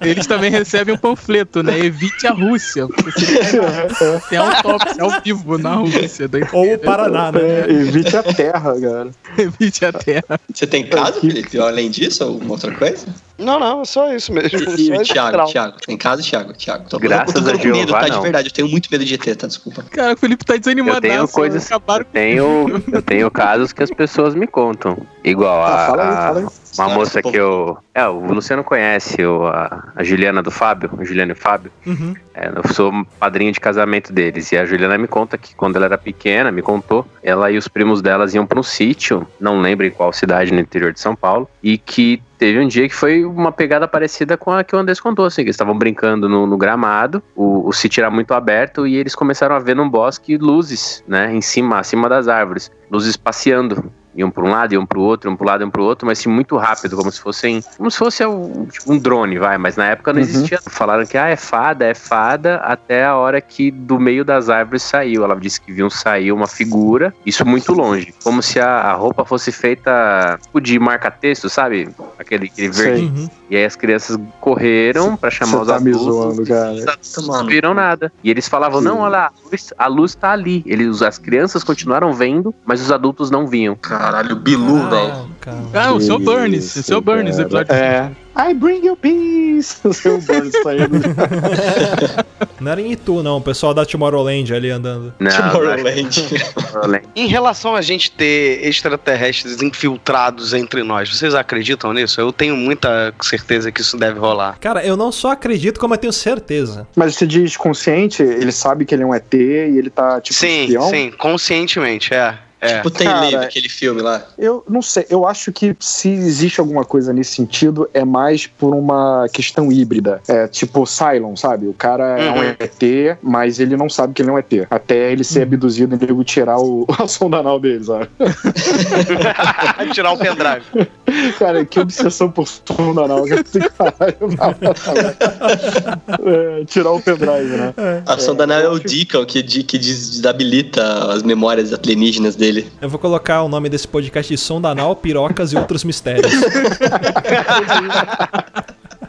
<laughs> Eles também recebem um panfleto, né? Evite a Rússia. Porque você tem autópsia ao vivo na Rússia. Daí, Ou o Paraná, né? É, evite a terra, cara. <laughs> evite a terra. Você tem caso, Felipe? Além disso, alguma outra coisa? Não, não, só isso mesmo. E, Só esse o Thiago. Thiago, tem caso, Thiago? Thiago. Tô, Graças eu tô a com medo, tá? De não. verdade, eu tenho muito medo de ET, tá? Desculpa. Cara, o Felipe tá Eu desanimado. tenho coisas. Eu tenho, eu tenho casos que as pessoas me contam. Igual Ah, a. fala aí, fala aí. Uma moça que eu. É, o Luciano conhece, o, a, a Juliana do Fábio, a Juliana e o Fábio. Uhum. É, eu sou padrinho de casamento deles. E a Juliana me conta que quando ela era pequena, me contou, ela e os primos delas iam para um sítio, não lembro em qual cidade no interior de São Paulo, e que teve um dia que foi uma pegada parecida com a que o Andrés contou, assim, que eles estavam brincando no, no gramado, o, o sítio era muito aberto e eles começaram a ver num bosque luzes, né, em cima, acima das árvores, luzes passeando. Iam para um lado, iam para o outro, iam para um lado, iam para o outro, mas assim, muito rápido, como se fossem. Como se fosse um, tipo, um drone, vai. Mas na época não Uhum. existia. Falaram que ah, é fada, é fada, até a hora que do meio das árvores saiu. Ela disse que viu sair uma figura, isso muito longe. Como se a, a roupa fosse feita tipo, de marca-texto, sabe? Aquele, aquele verde. Uhum. E aí as crianças correram para chamar Você os tá me adultos. zoando, cara. Os adultos não Mano. viram nada. E eles falavam: não, olha lá, a luz, a luz tá ali. Eles, as crianças continuaram vendo, mas os adultos não viam. Caralho, Bilu, velho. Ah, cara. Ah, o seu Burns. O seu Burns, cara. episódio. É. I bring you peace. O seu Burns saindo. <laughs> Não era em Itu, não. O pessoal da Tomorrowland ali andando. Não, Tomorrowland. Tomorrowland. Em relação a gente ter extraterrestres infiltrados entre nós, vocês acreditam nisso? Eu tenho muita certeza que isso deve rolar. Cara, eu não só acredito, como eu tenho certeza. Mas você diz consciente, ele sabe que ele é um ET e ele tá, tipo, sim, espião? sim, conscientemente, é. É. Tipo, tem Cara, lei aquele filme lá. Eu não sei, eu acho que se existe alguma coisa nesse sentido, é mais por uma questão híbrida. É tipo Cylon, sabe? O cara é um Uhum. ET, mas ele não sabe que ele é um ET. Até ele ser abduzido e nego tirar o, <laughs> a sonda anal dele, sabe? <laughs> Tirar o pendrive. <laughs> Cara, que obsessão por sonda anal. que esse caralho. É, tirar o pendrive, né? A sonda anal é o Deacon, que, que desabilita as memórias alienígenas dele. Eu vou colocar o nome desse podcast de Som da Anal, Pirocas e Outros Mistérios. <laughs>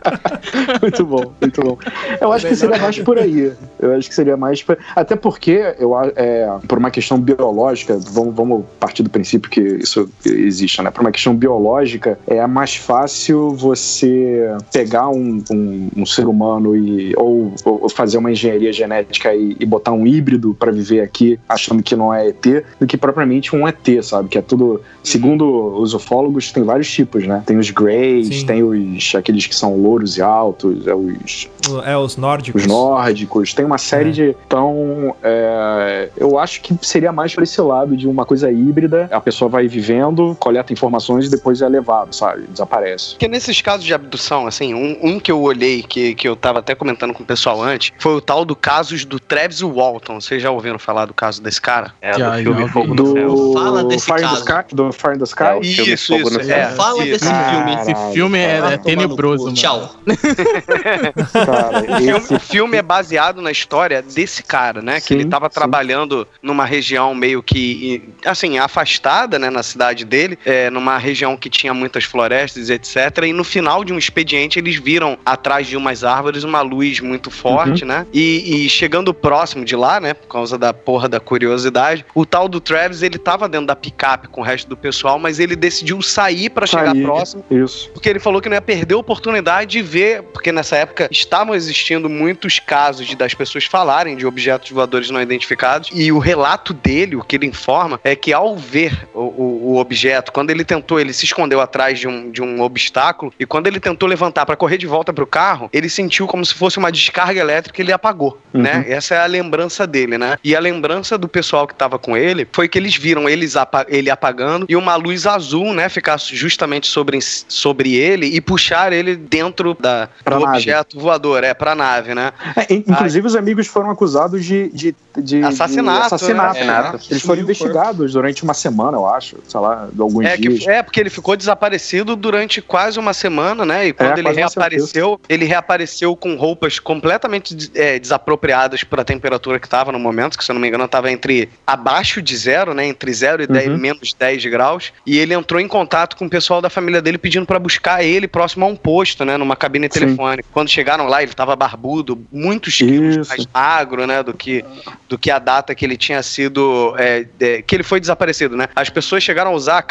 <laughs> Muito bom, muito bom. Eu acho que seria mais por aí. Eu acho que seria mais. por- Até porque, eu, é, por uma questão biológica, vamos, vamos partir do princípio que isso existe, né? Por uma questão biológica, é mais fácil você pegar um, um, um ser humano e ou, ou fazer uma engenharia genética e, e botar um híbrido para viver aqui achando que não é ET, do que propriamente um ET, sabe? Que é tudo. Segundo os ufólogos, tem vários tipos, né? Tem os greys, Sim. tem os aqueles que são louros e altos, é os É, os nórdicos. os nórdicos, tem uma série É. de. Então, é, eu acho que seria mais pra esse lado de uma coisa híbrida. A pessoa vai vivendo, coleta informações e depois é levado, sabe? Desaparece. Porque nesses casos de abdução, assim, um, um que eu olhei, que, que eu tava até comentando com o pessoal antes, foi o tal do caso do Travis Walton. Vocês já ouviram falar do caso desse cara? É Já, do filme Fogo Do Céu. Fala desse Fire caso. Sky? Do Fire in the Sky? É, o filme Fogo no Céu. é. Fala isso. desse filme. Esse filme é, é tenebroso, mano. Tchau. <laughs> Cara, O filme, esse o filme é baseado na história desse cara, né? que Sim, ele tava sim. trabalhando numa região meio que, assim, afastada, né? Na cidade dele, é, numa região que tinha muitas florestas, etc. E no final de um expediente, eles viram atrás de umas árvores uma luz muito forte, né? E, e chegando próximo de lá, né? Por causa da porra da curiosidade, o tal do Travis, ele tava dentro da picape com o resto do pessoal, mas ele decidiu sair pra chegar próximo Isso. porque ele falou que não ia perder a oportunidade de ver, porque nessa época estavam existindo muitos casos de, das pessoas falarem de objetos voadores não identificados, e o relato dele, o que ele informa, é que ao ver o, o- o objeto, quando ele tentou, ele se escondeu atrás de um, de um obstáculo, e quando ele tentou levantar para correr de volta pro carro, ele sentiu como se fosse uma descarga elétrica e ele apagou, Uhum. né? Essa é a lembrança dele, né? E a lembrança do pessoal que tava com ele foi que eles viram eles apa- ele apagando e uma luz azul, né, ficar justamente sobre, sobre ele e puxar ele dentro da, Pra do nave. objeto voador, é, pra nave, né? É, in- inclusive, os amigos foram acusados de, de, de Assassinato, de assassinato. né? É, Eles foram investigados durante uma semana, eu acho, sei lá, de alguns É, dias. que, é, porque ele ficou desaparecido durante quase uma semana, né? E quando ele quase uma reapareceu, ele reapareceu com roupas completamente é, desapropriadas para a temperatura que estava no momento, que se eu não me engano estava entre abaixo de zero, né? Entre zero e 10, Uhum. menos 10 graus. E ele entrou em contato com o pessoal da família dele pedindo para buscar ele próximo a um posto, né? Numa cabine Sim. telefônica. Quando chegaram lá, ele estava barbudo, muitos quilos Isso. mais magro, né? Do que, do que a data que ele tinha sido. é, é, que ele foi desaparecido, né? As pessoas chegaram a usar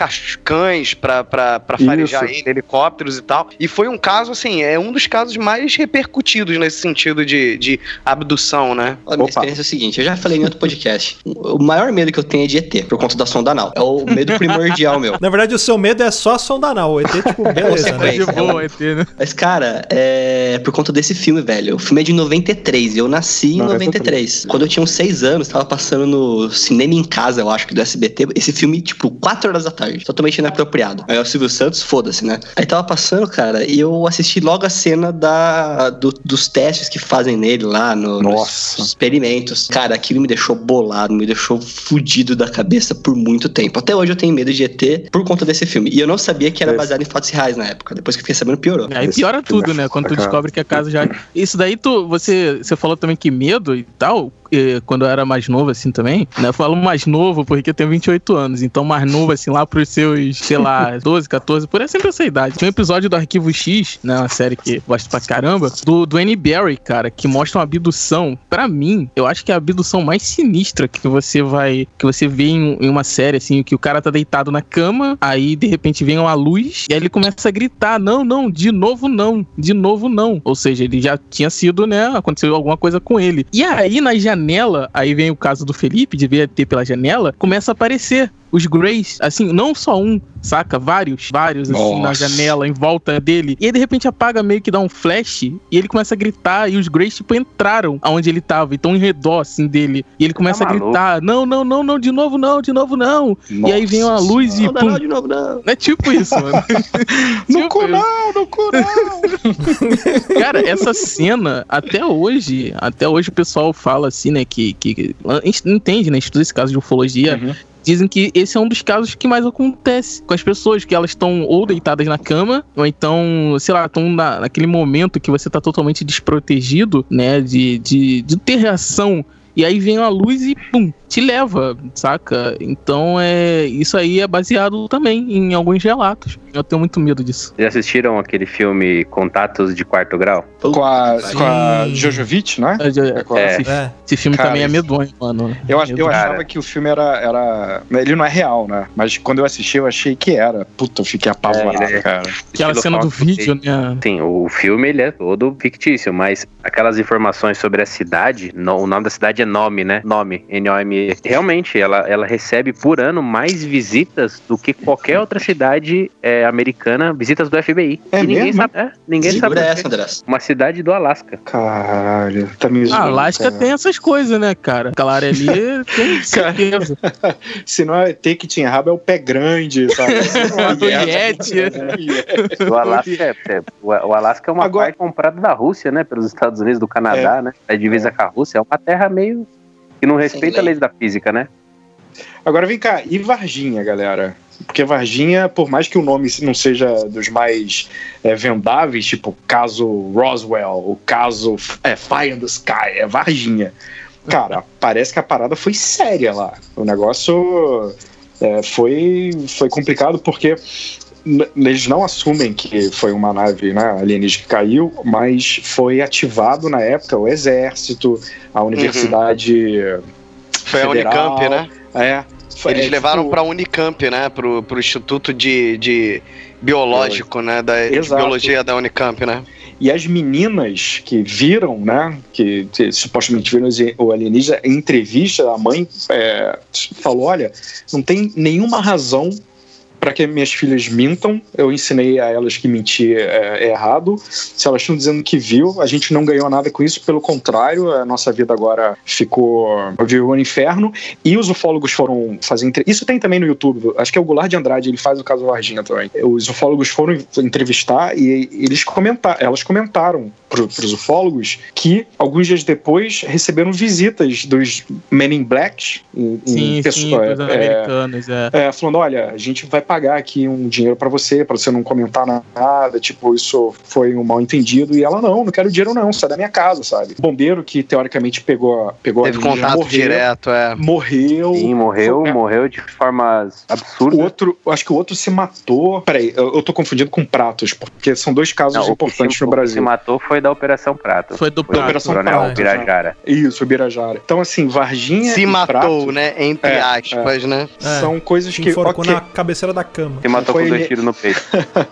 cães pra, pra, pra Isso. farejar ele, helicópteros e tal. E foi um caso, assim, é um dos casos mais repercutidos nesse sentido de, de abdução, né? A minha Opa. experiência é o seguinte, eu já falei em outro podcast. O maior medo que eu tenho é de ET, por conta da sonda anal. É o medo primordial meu. Na verdade, o seu medo é só a sonda anal. O ET, tipo, <laughs> beleza, né? consequência. De boa, ET, né? Mas, cara, é por conta desse filme, velho. O filme é de 93 e eu nasci em 93. 93. Quando eu tinha uns 6 anos, tava passando no cinema em casa, eu acho que do SBT. Esse filme, tipo, 4 horas da tarde. Totalmente inapropriado. Aí é o Silvio Santos, foda-se, né? Aí tava passando, cara, e eu assisti logo a cena da, do- dos testes que fazem nele lá no, nos Nossa. experimentos. Cara, aquilo me deixou bolado, me deixou fudido da cabeça por muito tempo. Até hoje eu tenho medo de ET por conta desse filme. E eu não sabia que era baseado em fatos reais na época. Depois que eu fiquei sabendo, piorou. Aí Esse piora tudo, né? Quando tu descobre que a casa já. Isso daí tu. Você, você falou também que medo e tal. Quando eu era mais novo, assim também, né? Eu falo mais novo porque eu tenho 28 anos. Então, mais novo, assim, lá pros seus, sei lá, <laughs> 12, 14, por aí sempre essa idade. Tem um episódio do Arquivo X, né? Uma série que eu gosto pra caramba, do, do Annie Barry, cara, que mostra uma abdução. Pra mim, eu acho que é a abdução mais sinistra que você vai. que você vê em, em uma série, assim, que o cara tá deitado na cama, aí de repente vem uma luz, e aí ele começa a gritar: não, não, de novo não, de novo não. Ou seja, ele já tinha sido, né? Aconteceu alguma coisa com ele. E aí na janela, aí vem o caso do Felipe, de ver ter pela janela, começa a aparecer. Os Greys, assim, não só um, saca? Vários, vários, assim, na Nossa. janela, em volta dele. E aí, de repente, apaga meio que dá um flash. E ele começa a gritar. E os Greys, tipo, entraram aonde ele tava. Então, em redor, assim, dele. E ele começa Tá a gritar: Não, não, não, não, de novo não, de novo não. E aí vem uma Nossa luz e Não, não, pum. não, de novo, não. É tipo isso, mano. <laughs> <laughs> No Tipo cu não, no cu não. <laughs> Cara, essa cena, até hoje, até hoje o pessoal fala assim, né, que, que a gente entende, né, estuda esse caso de ufologia, Uhum. Dizem que esse é um dos casos que mais acontece com as pessoas, que elas estão ou deitadas na cama, ou então, sei lá, estão na, naquele momento que você tá totalmente desprotegido, né, de, de, de ter reação. E aí vem uma luz e pum, te leva, saca? Então é isso aí é baseado também em alguns relatos. Eu tenho muito medo disso. Já assistiram aquele filme Contatos de Quarto Grau? Com a, Sim. com a Jojovic, né? É, com a- É. Esse, É. esse filme Cara, também é medonho, mano. Eu, ach- eu Medonho. achava Cara. que o filme era, era. Ele não é real, né? Mas quando eu assisti, eu achei que era. Puta, eu fiquei apavorado, É, é- cara. Aquela cena do vídeo, né? Sim, o filme ele é todo fictício, mas aquelas informações sobre a cidade, no- o nome da cidade é Nome, né? Nome, N-O-M-E. Realmente, ela, ela recebe por ano mais visitas do que qualquer outra cidade é, americana, visitas do FBI. É e ninguém mesmo? sabe. É, ninguém Segura sabe. essa, Andrés. Uma cidade do Alasca. Caralho, tá me Ah, zoando, Alasca cara. tem essas coisas, né, cara? Área ali <laughs> tem certeza. <laughs> Se não é ter que tinha rabo, é o pé grande, sabe? É Do Yeti, é. O Alasca é, é- o o Alasca é uma Agora- parte comprada da Rússia, né? Pelos Estados Unidos, do Canadá, né? É divisa com a Rússia. É uma terra meio. Que não respeita lei. leis da física, né? Agora vem cá, e Varginha, galera? Porque Varginha, por mais que o nome não seja dos mais é, vendáveis, tipo o caso Roswell, o caso é, Fire in the Sky, é Varginha. Cara, <laughs> parece que a parada foi séria lá. O negócio é, foi, foi complicado porque eles não assumem que foi uma nave né, alienígena que caiu, mas foi ativado na época o exército, a universidade. Foi a Federal. Unicamp, né? É, foi- Eles é, levaram tipo, pra Unicamp, né? Pro, pro Instituto de, de Biológico, né? Da de. Biologia da Unicamp, né? E as meninas que viram, né, que, que supostamente viram o alienígena, em entrevista, a mãe é, falou: olha, não tem nenhuma razão para que minhas filhas mintam. Eu ensinei a elas que mentir é, é errado. Se elas estão dizendo que viu, a gente não ganhou nada com isso, pelo contrário, a nossa vida agora ficou. virou um inferno. E os ufólogos foram fazer. entre- Isso tem também no YouTube. Acho que é o Goulart de Andrade, ele faz o caso Varginha também. Os ufólogos foram entrevistar e eles comentaram, elas comentaram pro, pros ufólogos que alguns dias depois receberam visitas dos Men in Black. Em, em Sim, sim, pessoa- pros é, americanos, é. é, falando, olha, a gente vai pagar aqui um dinheiro pra você, pra você não comentar nada, tipo, isso foi um mal entendido. E ela, não, não quero dinheiro não, sai da minha casa, sabe? Bombeiro que teoricamente pegou, pegou Teve a menina, contato morreu, direto, é. morreu. Sim, morreu, É. morreu de formas absurdas. O outro, acho que o outro se matou. Peraí, eu, eu tô confundindo com Pratos, porque são dois casos Não, o que importantes se, no o que se Brasil. matou foi da Operação Prato. Foi do Foi da Operação Coronel Prato, Birajara. Isso, Birajara. Então, assim, Varginha. Se e matou, Pratos né? Entre É, aspas, né? É. São coisas que. enforcou ok, na cabeceira da cama. Se matou com dois ele- tiros no peito.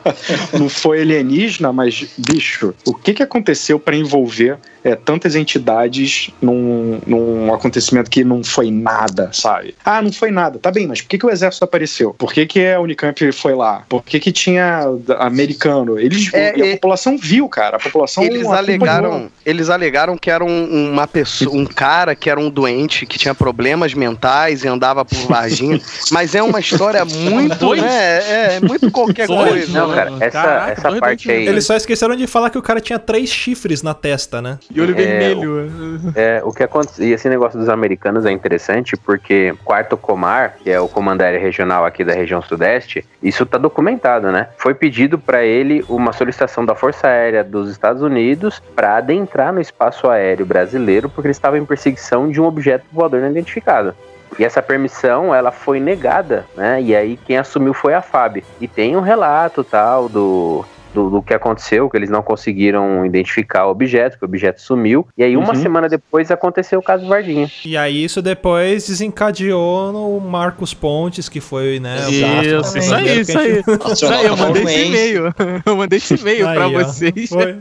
<laughs> não foi alienígena, mas, bicho, o que, que aconteceu para envolver é, tantas entidades num, num acontecimento que não foi nada, sabe? Ah, não foi nada. Tá bem, mas por que, que o exército apareceu? Por que, que a Unicamp foi lá? Por que, que tinha americano? Eles É, e a é- população viu, cara. A população Eles alegaram, eles alegaram que era um, uma pessoa, um cara que era um doente, que tinha problemas mentais e andava por Varginha. <laughs> mas é uma história muito, né? É, é muito qualquer Dois? coisa. Não, né? cara, essa, Caraca, essa parte aí. Eles só esqueceram de falar que o cara tinha três chifres na testa, né? E olho É, vermelho. <laughs> É, o que acontece, e esse negócio dos americanos é interessante porque Quarto Comar, que é o comando aéreo regional aqui da região sudeste, isso tá documentado, né? Foi pedido para ele uma solicitação da Força Aérea dos Estados Unidos para adentrar no espaço aéreo brasileiro porque ele estava em perseguição de um objeto voador não identificado. E essa permissão, ela foi negada, né? E aí quem assumiu foi a FAB. E tem um relato tal do do, do que aconteceu, que eles não conseguiram identificar o objeto, que o objeto sumiu. E aí, uma Uhum. semana depois, aconteceu o caso Varginha. E aí isso depois desencadeou no Marcos Pontes, que foi, né? o gasto Isso, isso aí, isso aí. gente- Isso aí, eu mandei esse e-mail. Eu mandei esse e-mail pra ó. vocês. Foi.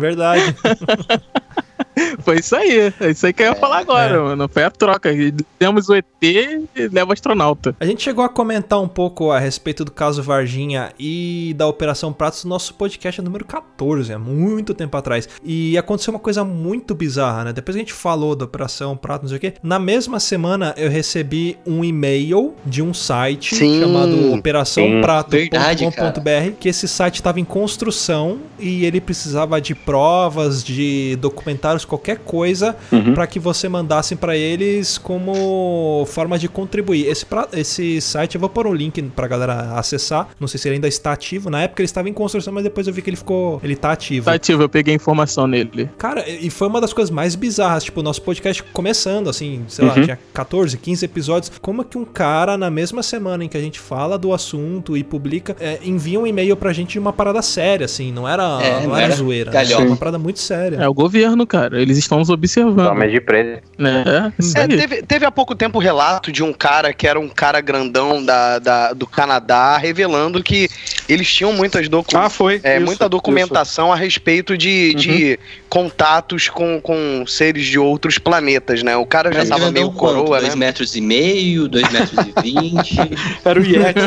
Verdade. <laughs> Foi isso aí. É isso aí que eu ia falar agora, É. mano. Foi a troca. Temos o ET e leva o astronauta. A gente chegou a comentar um pouco a respeito do caso Varginha e da Operação Pratos no nosso podcast número 14, há muito tempo atrás. E aconteceu uma coisa muito bizarra, né? Depois que a gente falou da Operação Pratos, não sei o quê, na mesma semana eu recebi um e-mail de um site Sim. chamado operaçãoprato.com.br, que esse site estava em construção e ele precisava de provas, de documentários, qualquer coisa Uhum. para que você mandasse para eles como forma de contribuir. Esse, pra- esse site eu vou pôr o link pra galera acessar. Não sei se ele ainda está ativo. Na época ele estava em construção, mas depois eu vi que ele ficou, ele tá ativo. Tá ativo, eu peguei informação nele. Cara, e foi uma das coisas mais bizarras, tipo, o nosso podcast começando, assim, sei lá, Uhum. tinha 14, 15 episódios. Como é que um cara, na mesma semana em que a gente fala do assunto e publica, é, envia um e-mail pra gente de uma parada séria, assim, não era, É, não não era era zoeira. galhofa. Era uma parada muito séria. É o governo, cara. Eles estão nos observando. Toma de preso. É, isso É, aí. teve, teve há pouco tempo o relato de um cara que era um cara grandão da, da- do Canadá, revelando que eles tinham muitas docu Ah, foi. é, isso, muita documentação a respeito de, de contatos com, com seres de outros planetas, né? O cara já Mas tava grandão meio quanto? coroa, né? Dois metros e meio, dois metros e vinte. isso. <laughs> Era o Yeti.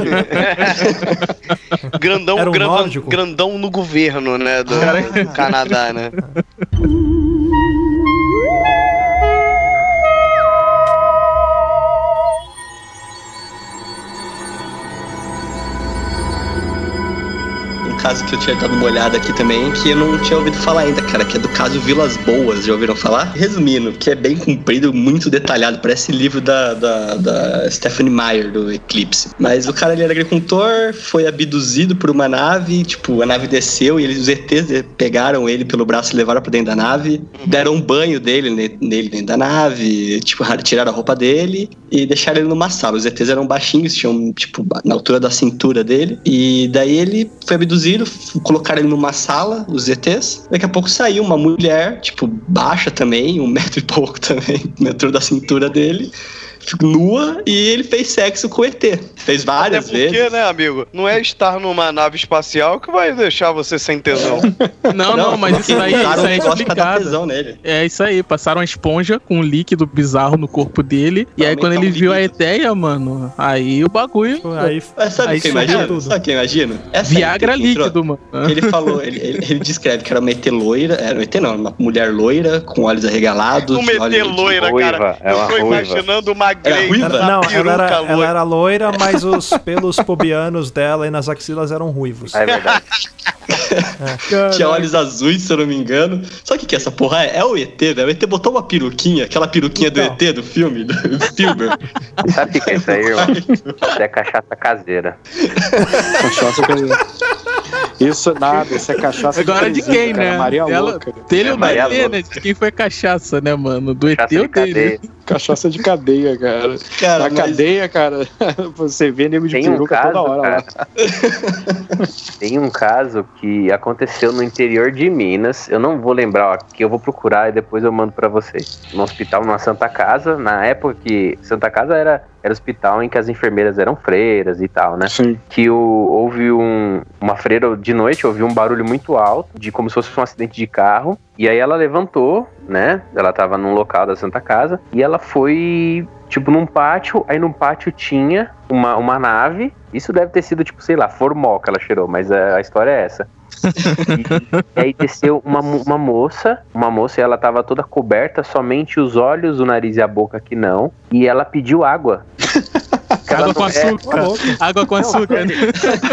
<laughs> grandão, um grandão, grandão no governo, né? Do, do Canadá, né? <laughs> caso que eu tinha dado uma olhada aqui também, que eu não tinha ouvido falar ainda, cara, que é do caso Vilas Boas, já ouviram falar? Resumindo, que é bem comprido, muito detalhado, parece livro da, da, da Stephanie Meyer, do Eclipse. Mas o cara, ele era agricultor, foi abduzido por uma nave, tipo, a nave desceu e eles, os ETs de- pegaram ele pelo braço e levaram pra dentro da nave, deram um banho dele, ne- nele dentro da nave, tipo, tiraram a roupa dele e deixaram ele numa sala. Os ETs eram baixinhos, tinham, tipo, na altura da cintura dele. E daí ele foi abduzido, f- colocaram ele numa sala, os ETs. Daqui a pouco saiu uma mulher, tipo, baixa também, um <laughs> metro e pouco também, altura da cintura dele. Nua e ele fez sexo com o ET. Fez várias Até porque, vezes. né, amigo? Não é estar numa nave espacial que vai deixar você sem tesão. <laughs> Não, não, mas isso aí, isso um aí é explicado. tesão nele. É isso aí, passaram uma esponja com um líquido bizarro no corpo dele. E Pra aí, quando ele o viu a libido. ideia, mano, aí o bagulho. Aí, sabe o que tudo. Sabe o que eu imagino? Essa aí Viagra que entrou- líquido, mano. Ele falou, ele, ele, ele descreve que era uma ET loira, era uma ET não, uma mulher loira, com olhos arregalados. Uma ET olhos- loira, cara. é eu tô ruiva. imaginando uma Era Grace ruiva? na não, ela era, ela loira. era loira, mas os <laughs> pelos pubianos dela e nas axilas eram ruivos. É verdade. <laughs> Tinha olhos azuis, se eu não me engano. Só que que essa porra é? É o ET, velho. O ET botou uma peruquinha, aquela peruquinha Então. do ET do filme, do Spielberg. Sabe o que é isso aí, irmão? <laughs> Isso é cachaça caseira. Cachaça caseira. Isso nada, isso é cachaça Agora de presídio, quem, cara, né? Maria Louca. Dele É, ou ET, louca. né? De quem foi cachaça, né, mano? Do ET Cachaça ou de dele? Cachaça de cadeia, cara. Cara, Na mas- cadeia, cara, <laughs> você vê nego de Tem um peruca caso, toda hora. Tem um caso que aconteceu no interior de Minas. Eu não vou lembrar ó, aqui, eu vou procurar e depois eu mando pra vocês. No hospital, numa Santa Casa, na época que Santa Casa era era hospital em que as enfermeiras eram freiras e tal, né? Sim. que o, houve um, uma freira de noite, ouviu um barulho muito alto, de como se fosse um acidente de carro, e aí ela levantou, né? Ela tava num local da Santa Casa, e ela foi, tipo, num pátio, aí no pátio tinha uma, uma nave, isso deve ter sido, tipo, sei lá, formol que ela cheirou, mas a, a história é essa. E, e aí desceu uma, uma moça, uma moça e ela tava toda coberta, somente os olhos, o nariz e a boca que não, e ela pediu água. <laughs> Ela Água com é, açúcar. Água com açúcar.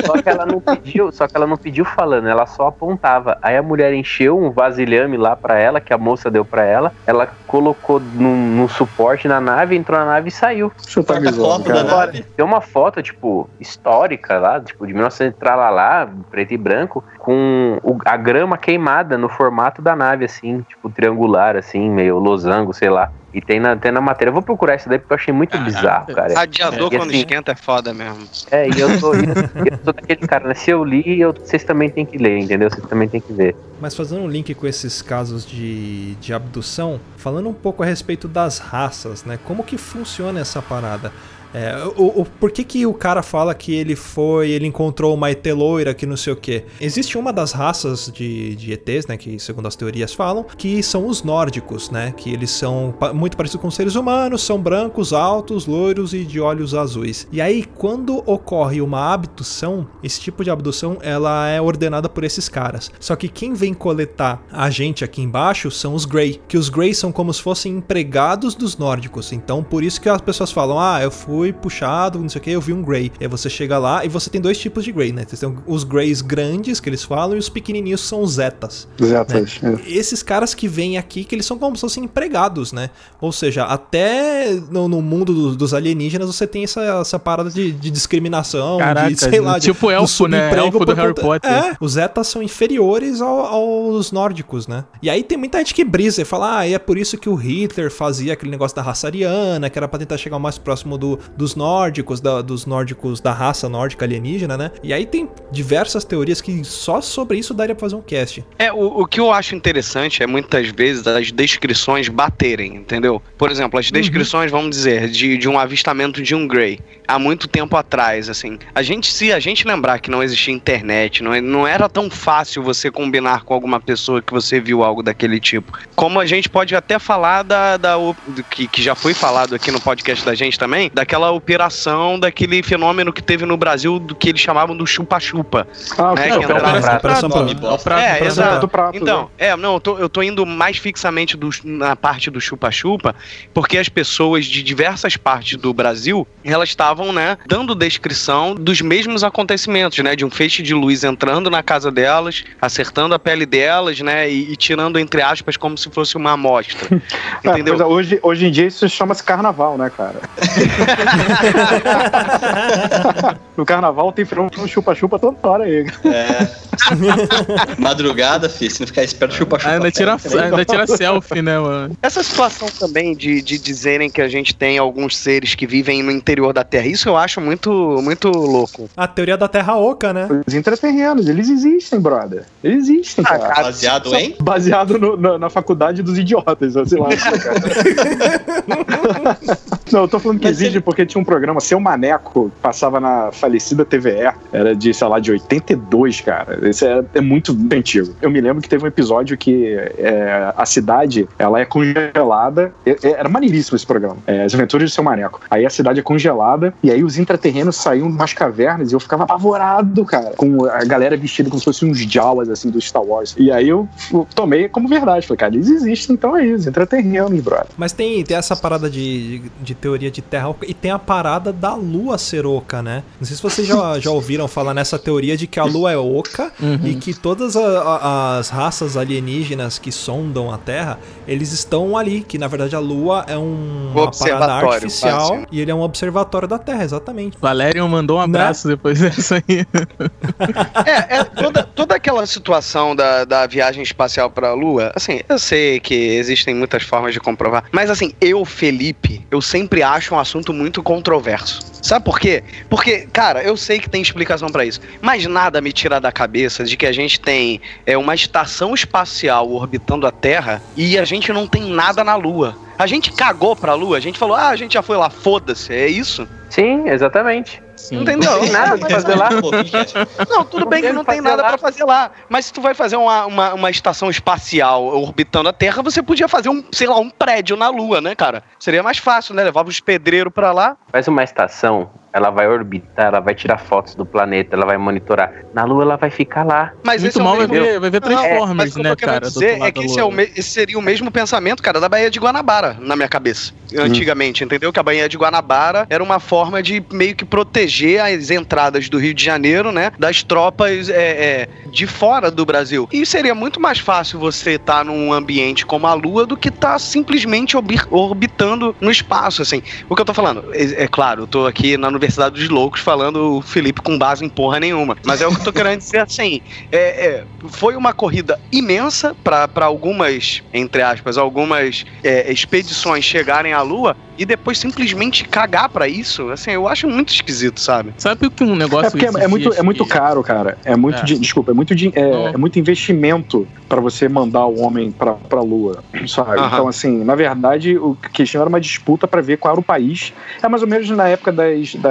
só que ela não pediu, só que ela não pediu falando, ela só apontava. Aí a mulher encheu um vasilhame lá pra ela, que a moça deu pra ela. Ela colocou num, num suporte na nave, entrou na nave e saiu. Tá me zoando, Porta-copo da nave. Tem uma foto, tipo, histórica lá, tipo, de 1900 lá, preto e branco, com o- a grama queimada no formato da nave, assim, tipo, triangular, assim, meio losango, sei lá. E tem na, tem na matéria. Eu vou procurar isso daí porque eu achei muito Caraca. bizarro, cara. Radiador E quando assim- esquenta é foda mesmo. É, e eu sou, eu sou daquele cara, né? Se eu li, eu- vocês também têm que ler, entendeu? Vocês também têm que ver. Mas fazendo um link com esses casos de, de abdução, falando um pouco a respeito das raças, né? Como que funciona essa parada? É, o, o- por que, que o cara fala que ele foi, ele encontrou uma ET loira que não sei o que? Existe uma das raças de, de ETs, né? Que segundo as teorias falam, que são os nórdicos, né? Que eles são muito parecidos com seres humanos, são brancos, altos, loiros e de olhos azuis. E aí, quando ocorre uma abdução, esse tipo de abdução ela é ordenada por esses caras. Só que quem vem coletar a gente aqui embaixo são os Grey, que os Grey são como se fossem empregados dos nórdicos. Então, por isso que as pessoas falam: "Ah, eu fui puxado, não sei o que, eu vi um Grey". Aí você chega lá e você tem dois tipos de Grey, né? Você tem os Greys grandes que eles falam e os pequenininhos são os Zetas. Zetas. é. Esses caras que vêm aqui, que eles são como se fossem empregados, né? Ou seja, até no, no mundo dos, dos alienígenas você tem essa, essa parada de, de discriminação, Caraca, de, sei lá, de, tipo elfo, né? Elfo do por Harry conta- Potter. É, os Zetas são inferiores ao- aos nórdicos, né? E aí tem muita gente que brisa e fala, ah, e é por isso que o Hitler fazia aquele negócio da raça ariana, que era pra tentar chegar o mais próximo do- dos nórdicos, da- dos nórdicos, da raça nórdica alienígena, né? E aí tem diversas teorias que só sobre isso daria pra fazer um cast. É, o, o que eu acho interessante é muitas vezes as descrições baterem, entendeu? Por exemplo, as descrições, vamos dizer, de, de um avistamento de um Grey há muito tempo atrás, assim. A gente, se a gente lembrar que não existia internet, não, é- não era tão fácil você combinar com alguma pessoa que você viu algo daquele tipo. Como a gente pode até falar da, da do que, que já foi falado aqui no podcast da gente também, daquela operação, daquele fenômeno que teve no Brasil, do que eles chamavam do chupa-chupa. Ah, né, que Operação entrava-. Operação Prato. É, prato, exato. prato. prato, Então, né? é, não, eu tô, eu tô indo mais fixamente do- na parte do chupa-chupa, porque as pessoas de diversas partes do Brasil, elas estavam, né, dando descrição dos mesmos acontecimentos, né, de um feixe de luz entrando na casa delas, acertando a pele delas, né, e, e tirando, entre aspas, como se fosse uma amostra. <laughs> É, Entendeu? é, hoje, hoje em dia isso chama-se carnaval, né, cara? <laughs> <laughs> no carnaval tem um chupa-chupa toda hora aí. É. Madrugada, filho, se não ficar esperto, chupa chupa. Ainda tira, pé. ainda tira selfie, né, mano? Essa situação também de, de dizerem que a gente tem alguns seres que vivem no interior da Terra, isso eu acho muito, muito louco. A teoria da Terra Oca, né? Os intraterrenos, eles existem, brother. Eles existem, Ah, cara, Baseado em? Baseado no- na, na faculdade dos idiotas, sei lá. <laughs> Não, eu tô falando que Mas existe porque tinha um programa, Seu Maneco, passava na falecida TVE, era de, sei lá, de 82, cara. Esse é, é muito antigo. Eu me lembro que teve um episódio que é, a cidade, ela é congelada. É- era maneiríssimo esse programa, é, As Aventuras do Seu Maneco. Aí a cidade é congelada, e aí os intraterrenos saíam de umas cavernas, e eu ficava apavorado, cara, com a galera vestida como se fossem uns Jawas, assim, do Star Wars. E aí eu tomei como verdade. Falei, cara, eles existem, então é isso, intraterrenos, brother. Mas tem, tem essa parada de, de teoria de Terra e tem a parada da Lua ser oca, né? Não sei se vocês já, <laughs> já ouviram falar nessa teoria de que a Lua é oca e que todas a- a- as raças alienígenas que sondam a Terra, eles estão ali, que na verdade a Lua é um, uma parada Observatório, artificial quase. e ele é um observatório da Terra, exatamente. Valérian mandou um abraço depois dessa aí. <laughs> É, é toda, toda aquela situação da, da viagem espacial pra Lua, assim, eu sei que existem muitas formas de comprovar, mas assim, eu, Felipe, eu sempre acho um assunto muito controverso. Sabe por quê? Porque, cara, eu sei que tem explicação pra isso, mas nada me tira da cabeça de que a gente tem é, uma estação espacial orbitando a Terra e a gente não tem nada na Lua. A gente cagou pra Lua, a gente falou, ah, a gente já foi lá, foda-se, é isso? Sim, exatamente. Sim. Entendeu? Não <laughs> tem nada pra fazer lá. Não, tudo bem que Não tem nada pra fazer lá. Mas se tu vai fazer uma, uma, uma estação espacial orbitando a Terra, você podia fazer um, sei lá, um prédio na Lua, né, cara? Seria mais fácil, né? Levava os pedreiros pra lá. Faz uma estação, ela vai orbitar, ela vai tirar fotos do planeta, ela vai monitorar. Na Lua ela vai ficar lá. Mas Muito esse é o mal vai mesmo- ver, vai ver Não, mas Transformers, o que né, cara? dizer é que esse, é o me- esse seria o mesmo pensamento, cara, da Baía de Guanabara, na minha cabeça. Antigamente, entendeu? Que a Baía de Guanabara era uma forma de meio que proteger as entradas do Rio de Janeiro, né? Das tropas é, é, de fora do Brasil. E seria muito mais fácil você estar num ambiente como a Lua do que estar simplesmente orbi- orbitando no espaço, assim. O que eu tô falando, é, é claro, eu tô aqui na Universidade dos Loucos falando o Felipe com base em porra nenhuma. Mas é o que eu tô querendo dizer assim. É, é, foi uma corrida imensa para algumas, entre aspas, algumas é, expedições chegarem à Lua e depois simplesmente cagar pra isso. Assim, eu acho muito esquisito, sabe? Sabe o que um negócio É porque é, é muito, é muito caro, cara. É muito, É. di- desculpa, é muito, di- é, é muito investimento pra você mandar o homem pra, pra Lua, sabe? Aham. Então, assim, na verdade, o que tinha era uma disputa pra ver qual era o país. É mais ou menos na época das, das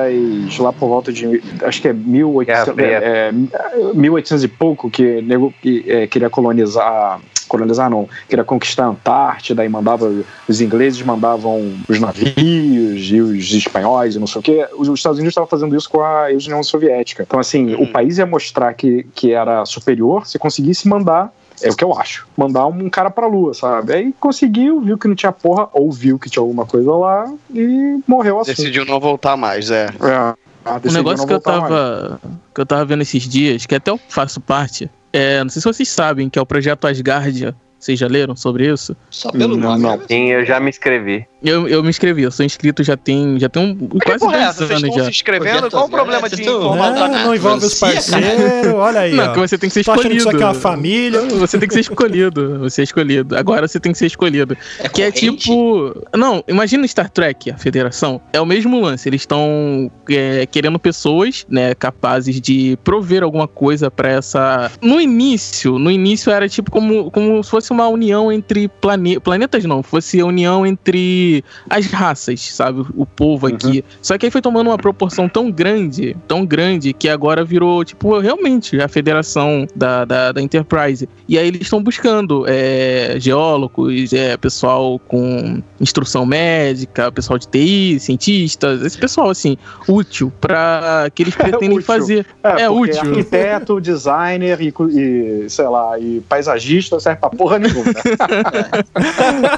lá por volta de, acho que é 1800, Guerra é, é, 1800 e pouco, que, nego, que é, queria colonizar colonizar não, queria conquistar a Antártida e mandava os ingleses mandavam os navios e os espanhóis e não sei o que. Os, os Estados Unidos estavam fazendo isso com a União Soviética. Então assim, Uhum. o país ia mostrar que, que era superior se conseguisse mandar é o que eu acho. Mandar um cara pra lua, sabe? Aí conseguiu, viu que não tinha porra, ou viu que tinha alguma coisa lá e morreu assunto. Decidiu não voltar mais, é. É, ah, Um negócio que eu mais. tava. que eu tava vendo esses dias, que até eu faço parte. É, não sei se vocês sabem, que é o projeto Asgardia. Vocês já leram sobre isso? Só pelo Não, nome. não. né? Sim, eu já me inscrevi. Eu, eu me inscrevi, eu sou inscrito já tem, já tem um, quase porra é dois essa? Vocês anos estão já. se inscrevendo? Qual o problema de informar? Não, não envolve os parceiros, olha aí. Não, ó. que você tem que ser Tô achando que escolhido. isso aqui é uma família. Você tem que ser escolhido. Você é escolhido. Agora você tem que ser escolhido. É Que é corrente? tipo. Não, imagina Star Trek, a federação. É o mesmo lance. Eles estão é, querendo pessoas, né, capazes de prover alguma coisa pra essa. No início, no início era tipo como, como se fosse uma união entre plane... planetas, não. Fosse a união entre as raças, sabe? O povo aqui. Só que aí foi tomando uma proporção tão grande, tão grande, que agora virou, tipo, realmente a federação da, da, da Enterprise. E aí eles estão buscando é, geólogos, é, pessoal com instrução médica, pessoal de TI, cientistas, esse pessoal, assim, útil pra que eles <laughs> pretendem Útil. fazer. É, É útil. arquiteto, <laughs> designer e, e, sei lá, e paisagista serve pra porra nenhuma. <laughs>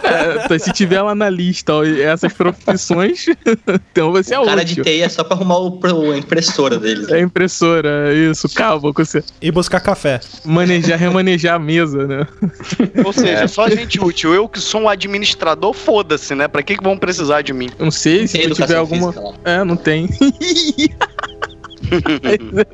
É, então, se tiver lá na ó, essas profissões, <laughs> então você é O cara de útil. TI é só pra arrumar o, pro- a impressora deles. É impressora, isso, calma, você E buscar café. manejar, remanejar a mesa, né? <laughs> Ou seja, só gente útil. Eu que sou um administrador, foda-se, né? Pra que, que vão precisar de mim? Não sei se tiver alguma. física. É, não tem. <laughs>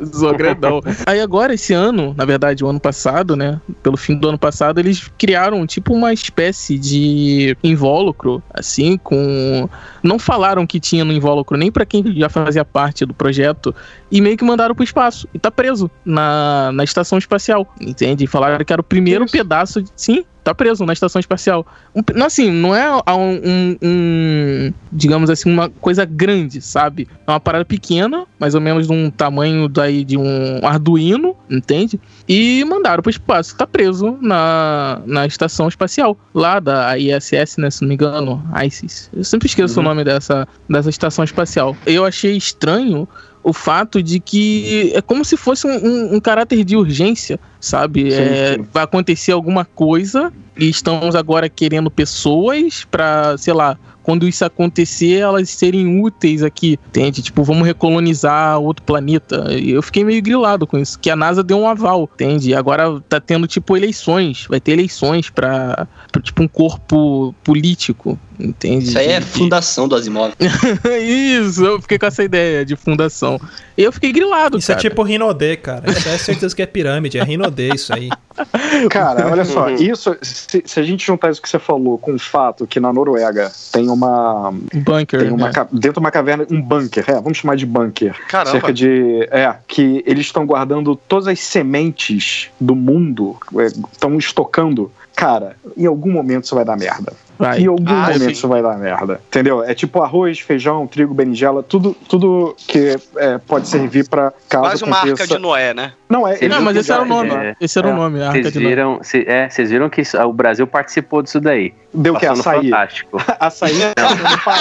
Zoou grandão. Aí agora, esse ano, na verdade, o ano passado, né? Pelo fim do ano passado, eles criaram tipo uma espécie de invólucro, assim, com. Não falaram que tinha no invólucro nem pra quem já fazia parte do projeto, e meio que mandaram pro espaço. E tá preso na, na estação espacial. Entende? E falaram que era o primeiro Isso. pedaço de. Sim, tá preso na estação espacial. Um, não, assim, não é um, um- digamos assim, uma coisa grande, sabe? É uma parada pequena, mais ou menos de um tamanho daí de um Arduino, entende? E mandaram pro espaço. Tá preso na, na estação espacial, lá da ISS, né? Se não me engano, ISIS. Eu sempre esqueço o nome dessa, dessa estação espacial. Eu achei estranho o fato de que é como se fosse um, um- um caráter de urgência, sabe? Sim, É, sim. vai acontecer alguma coisa e estamos agora querendo pessoas pra, sei lá, quando isso acontecer, elas serem úteis aqui, entende? Tipo, vamos recolonizar outro planeta. Eu fiquei meio grilado com isso, que a NASA deu um aval, entende? E agora tá tendo, tipo, eleições. Vai ter eleições pra, tipo, um corpo político, entende? Isso aí é fundação do Asimov. <laughs> Isso, eu fiquei com essa ideia de fundação. E eu fiquei grilado, Isso é cara. tipo Rinodê, cara. Isso é certeza que é pirâmide, é Rinodê isso aí. <laughs> Cara, olha só, Uhum. isso, se, se a gente juntar isso que você falou com o fato que na Noruega tem uma. Bunker, Tem uma né? dentro de uma caverna, um bunker, é, vamos chamar de bunker. Caramba. Cerca de. É, que eles estão guardando todas as sementes do mundo, estão estocando. Cara, em algum momento isso vai dar merda. Vai. Em algum Ah, momento sim. isso vai dar merda. Entendeu? É tipo arroz, feijão, trigo, berinjela, tudo, tudo que é, pode servir pra caso Quase uma arca aconteça. de Noé, né? Não, é. Não, eles mas esse era o nome. é. Esse era É. o nome, a Arca Vocês de Noé. viram, cê- é, vocês viram que isso- o Brasil participou disso daí. Deu o que? Açaí. Fantástico. <laughs> Açaí.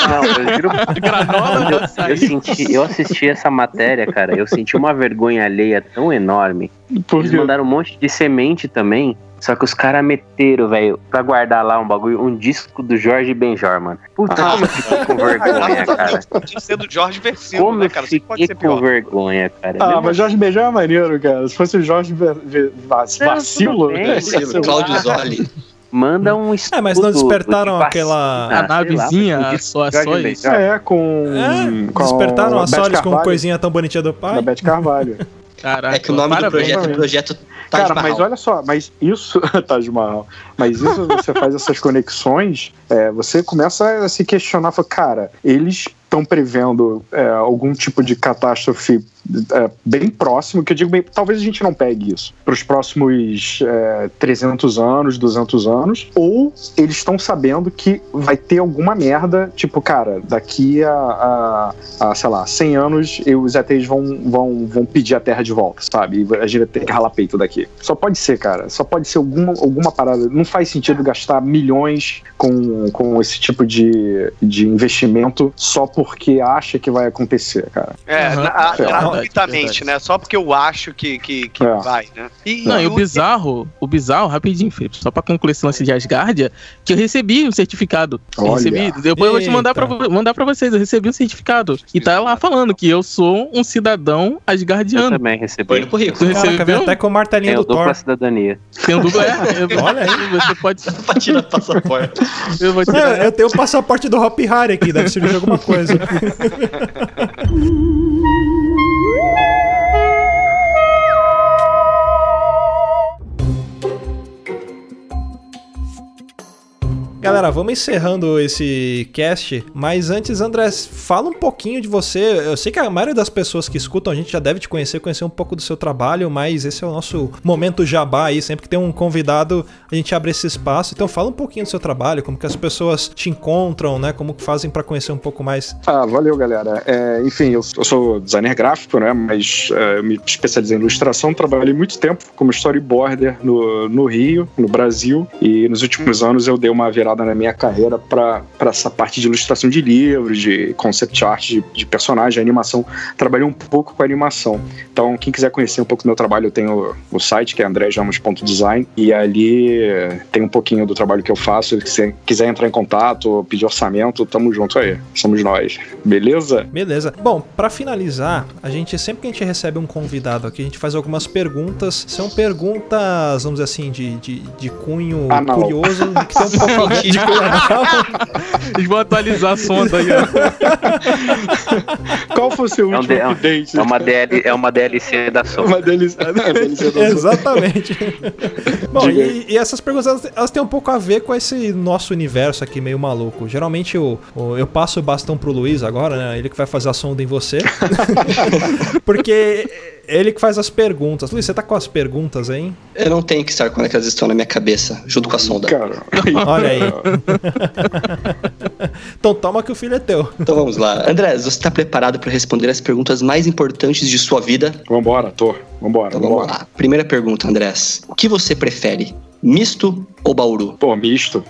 Não, viram <laughs> Granola, eu, açaí. eu senti, eu assisti essa matéria, cara. Eu senti uma vergonha alheia tão enorme. Eles Porque mandaram um monte de semente também. Só que os caras meteram, velho, pra guardar lá um bagulho, um disco do Jorge Benjor, mano. Puta, Ah. como eu fiquei com vergonha, <laughs> cara. Tinha que ser do Jorge Versilo, Como né, cara? Isso pode ser com pior. vergonha, cara. Ah, mas Jorge Beijão é maneiro, cara. Se fosse o Jorge Não, Vacilo, né? Vacilo. Cláudio Zoli. Manda um É, mas não despertaram de aquela- A lá, navezinha, mas a só, a Jorge só Benjor. isso. É, com. É, com despertaram a Solis com coisinha tão bonitinha do Da pai. Beth Carvalho. <laughs> Caraca, É que o nome do projeto é Projeto Taj Cara, mas olha só, mas isso. <laughs> Taj Mahal. Mas isso você faz essas conexões, é, você começa a se questionar, fala, cara, eles estão prevendo é, algum tipo de catástrofe é, bem próximo, que eu digo bem, talvez a gente não pegue isso para os próximos é, 300 anos, 200 anos, ou eles estão sabendo que vai ter alguma merda, tipo, cara, daqui a, a, a, sei lá, 100 anos e os ETs vão, vão, vão pedir a Terra de volta, sabe? E a gente vai ter que ralar peito daqui. Só pode ser, cara. Só pode ser alguma, alguma parada. Não faz sentido gastar milhões com, com esse tipo de, de investimento só porque acha que vai acontecer, cara. É, Aham. na- a- Verdade, gratuitamente, verdade. né? Só porque eu acho que, que, que É. vai, né? E, Não, e o o- bizarro, o bizarro, rapidinho, Felipe, só pra concluir esse lance de Asgardia, que eu recebi um certificado. Eu Olha. recebi, depois eu vou te mandar pra, mandar pra vocês, eu recebi um certificado. E tá lá falando que eu sou um cidadão Eu asgardiano. também Põe recebi. no currículo. Você Caraca, recebeu? até com o martelinho Tenho do Thor. cidadania. Tem um duplo, é, eu- <laughs> Olha aí. Você pode. <laughs> pra tirar passaporte. Eu vou te É, eu tenho o passaporte do Hop Harry aqui, deve servir de alguma coisa. <laughs> Galera, vamos encerrando esse cast, mas antes, André, fala um pouquinho de você. Eu sei que a maioria das pessoas que escutam a gente já deve te conhecer, conhecer um pouco do seu trabalho, mas esse é o nosso momento jabá aí. Sempre que tem um convidado, a gente abre esse espaço. Então fala um pouquinho do seu trabalho, como que as pessoas te encontram, né? Como que fazem pra conhecer um pouco mais. Ah, valeu, galera. É, enfim, eu, eu sou designer gráfico, né? Mas é, eu me especializei em ilustração, trabalhei muito tempo como storyboarder no, no Rio, no Brasil, e nos últimos anos eu dei uma virada na minha carreira para essa parte de ilustração de livros, de concept art, de, de personagem, animação. Trabalhei um pouco com animação. Então, quem quiser conhecer um pouco do meu trabalho, eu tenho o site que é andrejamos.design e ali tem um pouquinho do trabalho que eu faço. Se você quiser entrar em contato, pedir orçamento, tamo junto aí. Somos nós. Beleza? Beleza. Bom, pra finalizar, a gente sempre que a gente recebe um convidado aqui, a gente faz algumas perguntas. São perguntas, vamos dizer assim, de, de, de cunho Anal. curioso, que tem um pouco a <laughs> ver. De Cuiabá. Eles vão atualizar a sonda aí, ó. <laughs> Qual foi o seu É, um último é um- update? é uma, DL, é uma DLC da Sony. Uma deles. <laughs> É, delícia do- Exatamente. Bom, e, e essas perguntas elas, elas têm um pouco a ver com esse nosso universo aqui meio maluco. Geralmente o- eu passo o bastão pro Luiz agora, né? Ele que vai fazer a sonda em você. Porque ele que faz as perguntas. Luiz, você tá com as perguntas aí? Eu não tenho que estar quando é que elas estão na minha cabeça, junto com a sonda. Cara, <laughs> Olha aí. então toma que o filho é teu. Então vamos lá. André, você está preparado para responder as perguntas mais importantes de sua vida? Vambora, tô. Vambora, Então vamos vambora. lá. Primeira pergunta, Andrés. O que você prefere? Misto ou Bauru? Pô, misto.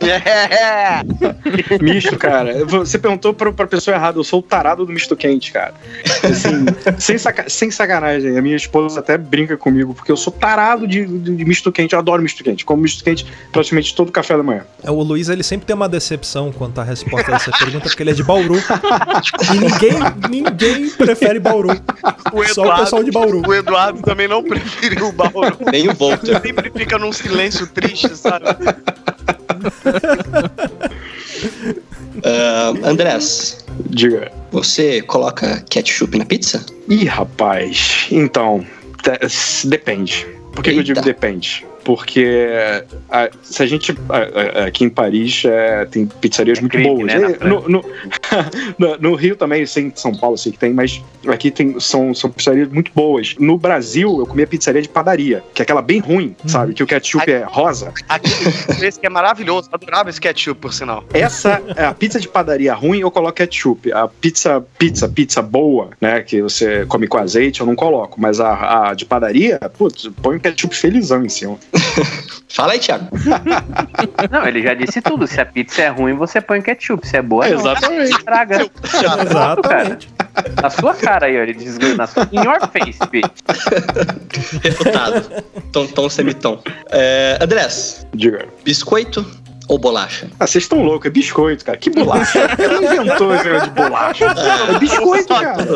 É. <laughs> misto, cara. Você perguntou pra, pra pessoa errada. Eu sou o tarado do misto quente, cara. Assim, <laughs> sem, saca- sem sacanagem. A minha esposa até brinca comigo, porque eu sou tarado de, de- de misto quente. Eu adoro misto quente. Como misto quente praticamente todo café da manhã. É, O Luiz, ele sempre tem uma decepção quanto à resposta dessa pergunta, porque ele é de Bauru. <laughs> E ninguém, ninguém prefere Bauru. Só o pessoal de Bauru. O Eduardo também não preferiu o Bauru. Nem o Volta. Sempre fica num silêncio triste, sabe? <laughs> Ah, Andrés, Diga. você coloca ketchup na pizza? Ih, rapaz. Então, depende. Por que, que eu digo depende? Porque a- se a gente. a- a- aqui em Paris é, tem pizzarias muito crime, boas. né, É, no, <laughs> no- no- Rio também, sei em São Paulo, sei que tem, mas aqui tem, são, são pizzarias muito boas. No Brasil, eu comia pizzaria de padaria, que é aquela bem ruim, sabe? Que o ketchup é rosa. Aqui, esse que é maravilhoso. Adorava esse ketchup, por sinal. Essa é a pizza de padaria ruim, eu coloco ketchup. A pizza, pizza, pizza boa, né? Que você come com azeite, eu não coloco. Mas a, a de padaria, putz, põe o ketchup felizão em cima. <laughs> Fala aí, Thiago. <laughs> Não, ele já disse tudo. Se a pizza é ruim, você põe ketchup. Se é boa, não. Exatamente. Estraga. Exatamente. Na sua cara aí, ó. Ele diz na sua... In your face, bitch. Refutado. tom, tom semitom. É, Andrés, Diga. biscoito ou bolacha? Ah, vocês estão loucos, é biscoito, cara. Que bolacha? Quem inventou esse negócio de bolacha? É biscoito, cara.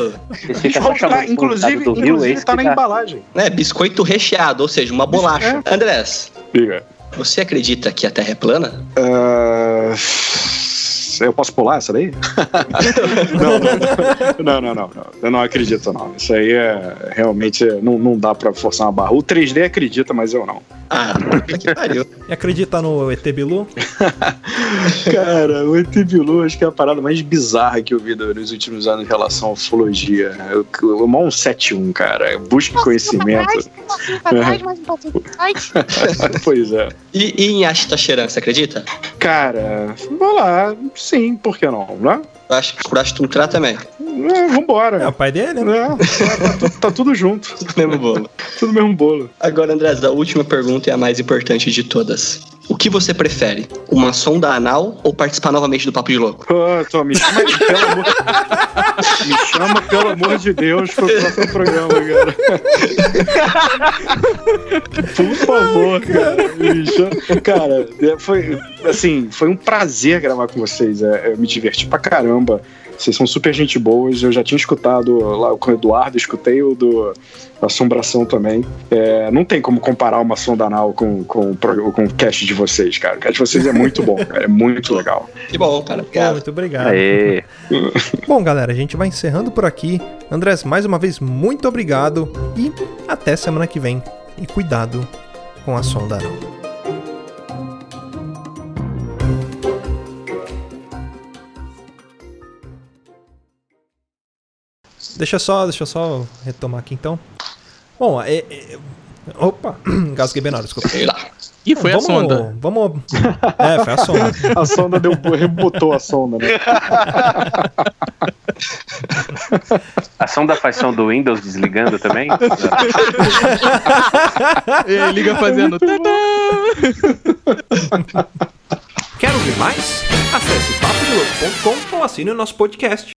Tá, inclusive, do Rio, é inclusive tá na embalagem. É, biscoito recheado, ou seja, uma bolacha. Andrés, Diga. você acredita que a Terra é plana? Ah, eu posso pular essa daí? <laughs> não, não, não, não, não. Eu não acredito, não. Isso aí é realmente não, não dá pra forçar uma barra. O 3D acredita, mas eu não. Ah, que pariu. E acredita no ET Bilu? <laughs> Cara, o ET Bilu acho que é a parada mais bizarra que eu vi nos últimos anos em relação à ufologia. Eu, eu, eu um 71, cara. Busque conhecimento. Um pouquinho pra trás, mais um pouquinho <laughs> pra trás. <laughs> pois é. E, e em Ashita Cheran, você acredita? Cara, vamos lá. Sim, por que não, né? Eu acho que Ashtuntra também. É, vambora. É o pai dele, né? É, tá, tudo- tá tudo junto. Tudo mesmo bolo. Tudo mesmo bolo. Agora, Andrés, a última pergunta é a mais importante de todas. O que você prefere? Uma sonda anal ou participar novamente do Papo de Louco? Me chama, pelo amor... me chama, pelo amor de Deus, pro próximo programa, cara. Por favor, cara. Me chama- Cara, é, foi, assim, foi um prazer gravar com vocês. É, eu me diverti pra caramba. Vocês são super gente boas. Eu já tinha escutado lá com o Eduardo, escutei o do Assombração também. É, não tem como comparar uma sonda anal com, com, com, o cast de vocês, cara. O cast de vocês é muito bom, cara. É muito legal. Que bom, cara. Pô, Obrigado. muito obrigado. Aê. <laughs> Bom, galera, a gente vai encerrando por aqui. Andrés, mais uma vez, muito obrigado e até semana que vem. E cuidado com a sonda anal. Deixa eu só, deixa eu só retomar aqui então. Bom, é, é- opa, engasguei bem na hora, desculpa. Ih, foi vamos, a sonda. Vamos. <laughs> É, foi a sonda. A sonda deu, rebotou a sonda, né? A sonda faz som do Windows desligando também? <laughs> Ele liga fazendo. tadã! Quer ouvir mais? Acesse papodelouco.com ou assine o nosso podcast.